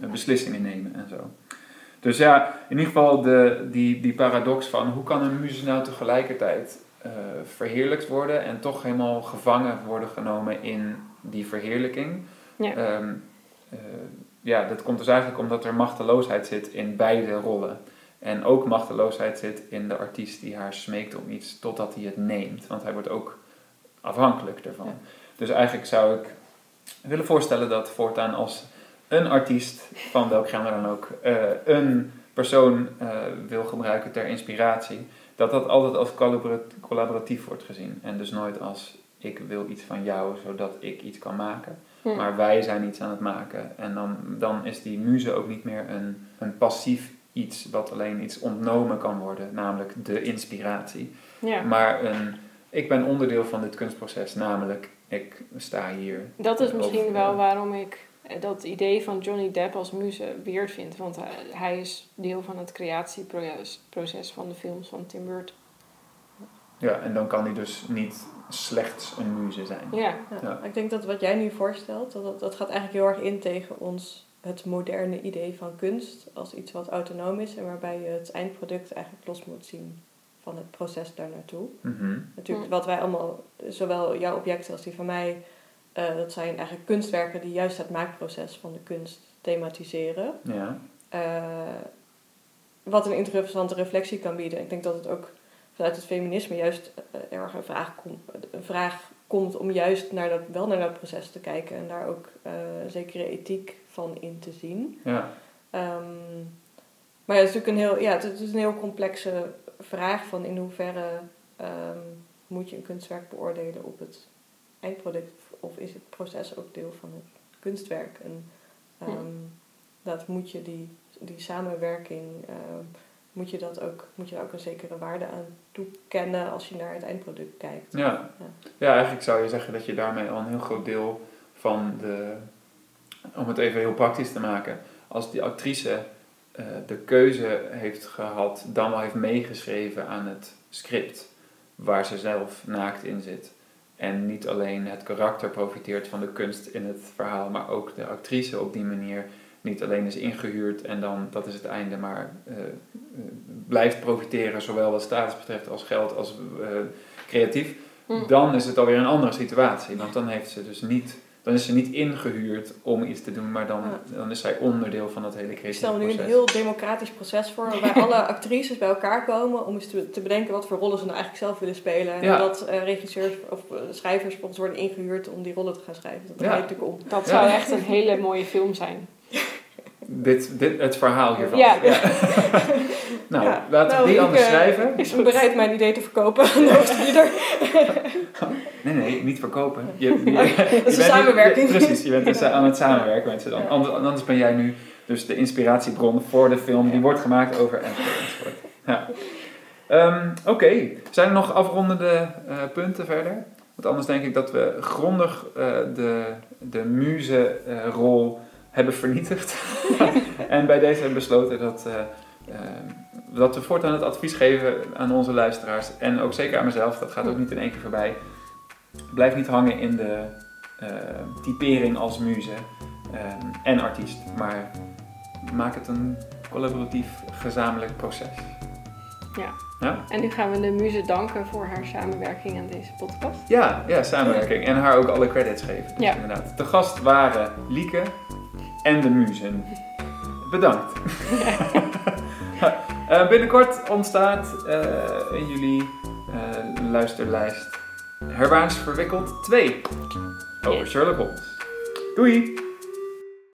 ehm, beslissingen nemen en zo. Dus ja, in ieder geval de, die, die paradox van hoe kan een muze nou tegelijkertijd eh, verheerlijkt worden en toch helemaal gevangen worden genomen in die verheerlijking. Ja. Ehm, eh, ja, dat komt dus eigenlijk omdat er machteloosheid zit in beide rollen. En ook machteloosheid zit in de artiest die haar smeekt om iets totdat hij het neemt. Want hij wordt ook afhankelijk daarvan. Ja. Dus eigenlijk zou ik willen voorstellen dat voortaan als een artiest, van welk genre dan ook, eh, een persoon eh, wil gebruiken ter inspiratie, dat dat altijd als collabora- collaboratief wordt gezien. En dus nooit als ik wil iets van jou, zodat ik iets kan maken. Mm. Maar wij zijn iets aan het maken. En dan, dan is die muze ook niet meer een, een passief iets wat alleen iets ontnomen kan worden, namelijk de inspiratie. Ja. Maar een, ik ben onderdeel van dit kunstproces, namelijk ik sta hier. Dat is misschien wel waarom ik dat idee van Johnny Depp als muze weird vind. Want hij, hij is deel van het creatieproces proces van de films van Tim Burton. Ja, en dan kan hij dus niet slechts een muze zijn. Ja, Ja. Ja. Ik denk dat wat jij nu voorstelt, dat, dat, dat gaat eigenlijk heel erg in tegen ons het moderne idee van kunst als iets wat autonoom is en waarbij je het eindproduct eigenlijk los moet zien van het proces daar naartoe. Mhm. Natuurlijk, wat wij allemaal, zowel jouw objecten als die van mij, eh, dat zijn eigenlijk kunstwerken die juist het maakproces van de kunst thematiseren. Ja. Eh, wat een interessante reflectie kan bieden. Ik denk dat het ook vanuit het feminisme juist eh, erg een vraag, kom, een vraag komt om juist naar dat, wel naar dat proces te kijken en daar ook een zekere ethiek van in te zien. Ja. Ehm, maar ja, het is natuurlijk een heel, ja, het is een heel complexe vraag van in hoeverre ehm, moet je een kunstwerk beoordelen op het eindproduct of is het proces ook deel van het kunstwerk? En ehm, dat moet je die, die samenwerking, ehm, moet je dat ook, moet je daar ook een zekere waarde aan toekennen als je naar het eindproduct kijkt. Ja. ja, eigenlijk zou je zeggen dat je daarmee al een heel groot deel van de om het even heel praktisch te maken, als die actrice eh, de keuze heeft gehad, dan wel heeft meegeschreven aan het script, waar ze zelf naakt in zit. En niet alleen het karakter profiteert van de kunst in het verhaal, maar ook de actrice op die manier niet alleen is ingehuurd en dan dat is het einde, maar uh, blijft profiteren, zowel wat status betreft als geld als uh, creatief, mm. dan is het alweer een andere situatie. Want dan heeft ze dus niet dan is ze niet ingehuurd om iets te doen, maar dan, dan is zij onderdeel van dat hele creatieve proces. Ik stel me nu een heel democratisch proces voor, waarbij (laughs) alle actrices bij elkaar komen om eens te, te, bedenken wat voor rollen ze nou eigenlijk zelf willen spelen. En dat uh, regisseurs of uh, schrijvers volgens worden ingehuurd om die rollen te gaan schrijven. Dat ja. natuurlijk om. Dat zou echt een hele mooie film zijn. (laughs) dit, dit, het verhaal hiervan. Ja. (laughs) nou, laten we nou, die anders uh, schrijven. Ik ben bereid mijn idee te verkopen aan de hoofdbieder. (laughs) nee, nee, niet verkopen. Je, je, (laughs) dat is een samenwerking. precies, je bent dus aan het samenwerken met ze dan. Anders, anders ben jij nu dus de inspiratiebron voor de film die wordt gemaakt over enzovoort. Ja. Um, Oké, okay. zijn er nog afrondende uh, punten verder? Want anders denk ik dat we grondig uh, de, de muze-rol hebben vernietigd. (laughs) en bij deze hebben besloten dat, uh, uh, dat we voortaan het advies geven aan onze luisteraars. En ook zeker aan mezelf, dat gaat ook niet in één keer voorbij. Blijf niet hangen in de uh, typering als muze en artiest. Maar maak het een collaboratief, gezamenlijk proces. Ja. ja. En nu gaan we de muze danken voor haar samenwerking aan deze podcast. Ja, ja samenwerking. En haar ook alle credits geven. Dus ja. inderdaad. De gast waren Lieke, en de muzen. Bedankt. (laughs) uh, binnenkort ontstaat uh, in jullie uh, luisterlijst Herwaans Verwikkeld 2 over Sherlock Holmes. Doei!